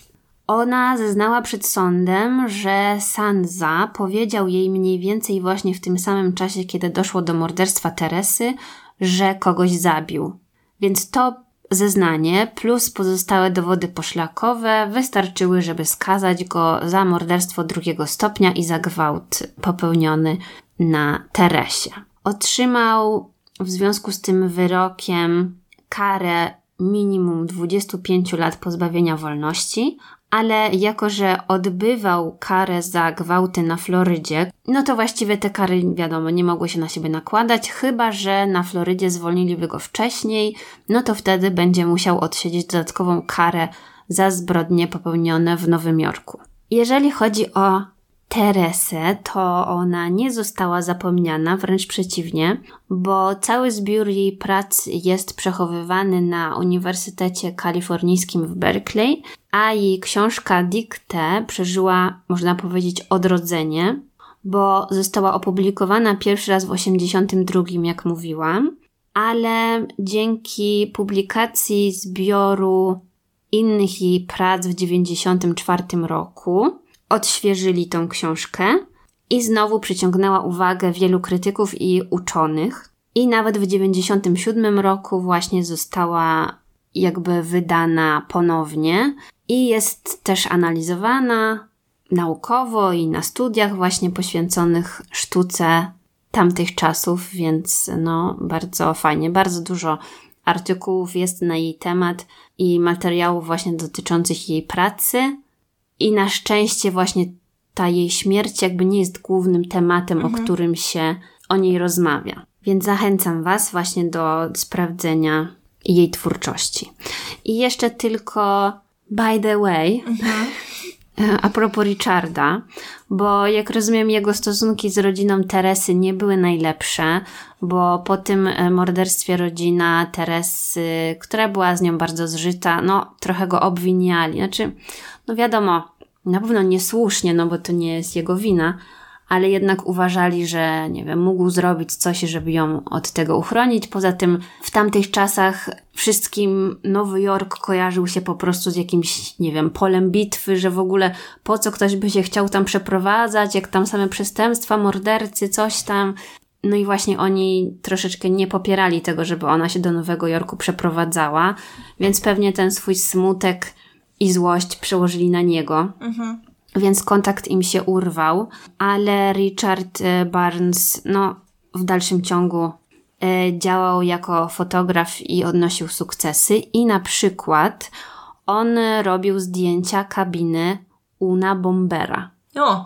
Ona zeznała przed sądem, że Sanza powiedział jej mniej więcej właśnie w tym samym czasie, kiedy doszło do morderstwa Teresy, że kogoś zabił. Więc to zeznanie plus pozostałe dowody poszlakowe wystarczyły, żeby skazać go za morderstwo drugiego stopnia i za gwałt popełniony na Teresie. Otrzymał w związku z tym wyrokiem karę minimum 25 lat pozbawienia wolności, ale jako, że odbywał karę za gwałty na Florydzie, no to właściwie te kary, wiadomo, nie mogły się na siebie nakładać, chyba że na Florydzie zwolniliby go wcześniej, no to wtedy będzie musiał odsiedzieć dodatkową karę za zbrodnie popełnione w Nowym Jorku. Jeżeli chodzi o Teresę, to ona nie została zapomniana, wręcz przeciwnie, bo cały zbiór jej prac jest przechowywany na Uniwersytecie Kalifornijskim w Berkeley, a jej książka Dicte przeżyła, można powiedzieć, odrodzenie, bo została opublikowana pierwszy raz w 82, jak mówiłam, ale dzięki publikacji zbioru innych jej prac w 94 roku odświeżyli tą książkę i znowu przyciągnęła uwagę wielu krytyków i uczonych. I nawet w 97 roku właśnie została jakby wydana ponownie i jest też analizowana naukowo i na studiach właśnie poświęconych sztuce tamtych czasów, więc no bardzo fajnie, bardzo dużo artykułów jest na jej temat i materiałów właśnie dotyczących jej pracy i na szczęście właśnie ta jej śmierć jakby nie jest głównym tematem, mhm. o którym się o niej rozmawia. Więc zachęcam Was właśnie do sprawdzenia jej twórczości. I jeszcze tylko by the way, mhm. a propos Richarda, bo jak rozumiem, jego stosunki z rodziną Teresy nie były najlepsze, bo po tym e, morderstwie rodzina Teresy, która była z nią bardzo zżyta, no trochę go obwiniali. Znaczy, no wiadomo, na pewno niesłusznie, no bo to nie jest jego wina, ale jednak uważali, że nie wiem, mógł zrobić coś, żeby ją od tego uchronić. Poza tym w tamtych czasach wszystkim Nowy Jork kojarzył się po prostu z jakimś, nie wiem, polem bitwy, że w ogóle po co ktoś by się chciał tam przeprowadzać, jak tam same przestępstwa, mordercy, coś tam. No i właśnie oni troszeczkę nie popierali tego, żeby ona się do Nowego Jorku przeprowadzała, więc pewnie ten swój smutek i złość przełożyli na niego. Mhm. Więc kontakt im się urwał, ale Richard e, Barnes, no, w dalszym ciągu e, działał jako fotograf i odnosił sukcesy, i na przykład on robił zdjęcia kabiny Una Bombera. O!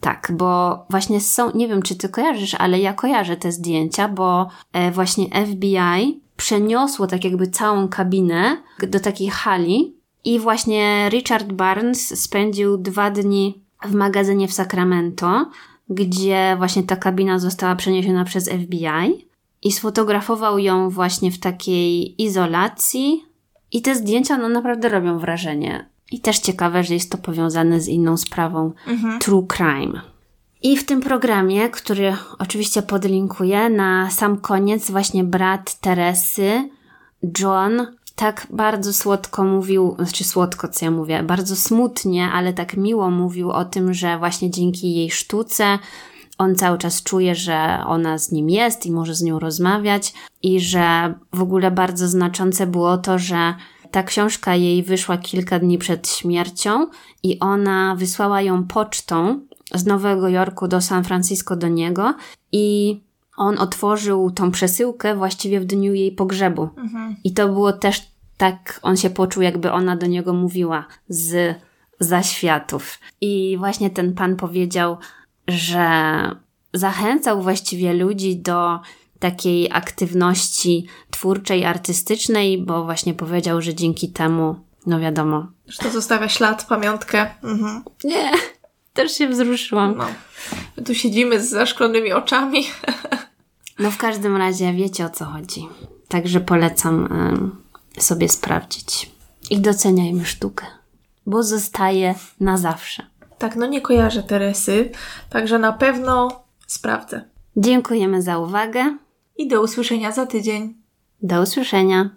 Tak, bo właśnie są, nie wiem czy ty kojarzysz, ale ja kojarzę te zdjęcia, bo e, właśnie FBI przeniosło tak jakby całą kabinę do takiej hali, i właśnie Richard Barnes spędził dwa dni w magazynie w Sacramento, gdzie właśnie ta kabina została przeniesiona przez FBI i sfotografował ją właśnie w takiej izolacji. I te zdjęcia no naprawdę robią wrażenie. I też ciekawe, że jest to powiązane z inną sprawą mhm. True Crime. I w tym programie, który oczywiście podlinkuję, na sam koniec właśnie brat Teresy, John, tak bardzo słodko mówił, znaczy słodko, co ja mówię, bardzo smutnie, ale tak miło mówił o tym, że właśnie dzięki jej sztuce on cały czas czuje, że ona z nim jest i może z nią rozmawiać, i że w ogóle bardzo znaczące było to, że ta książka jej wyszła kilka dni przed śmiercią i ona wysłała ją pocztą z Nowego Jorku do San Francisco do niego i on otworzył tą przesyłkę właściwie w dniu jej pogrzebu. Mhm. I to było też tak, on się poczuł, jakby ona do niego mówiła z zaświatów. I właśnie ten pan powiedział, że zachęcał właściwie ludzi do takiej aktywności twórczej, artystycznej, bo właśnie powiedział, że dzięki temu, no wiadomo. Że to zostawia ślad, pamiątkę. Mhm. Nie, też się wzruszyłam. No. My tu siedzimy z zaszklonymi oczami. No w każdym razie wiecie o co chodzi. Także polecam y, sobie sprawdzić. I doceniajmy sztukę, bo zostaje na zawsze. Tak, no nie kojarzę Teresy, także na pewno sprawdzę. Dziękujemy za uwagę. I do usłyszenia za tydzień. Do usłyszenia.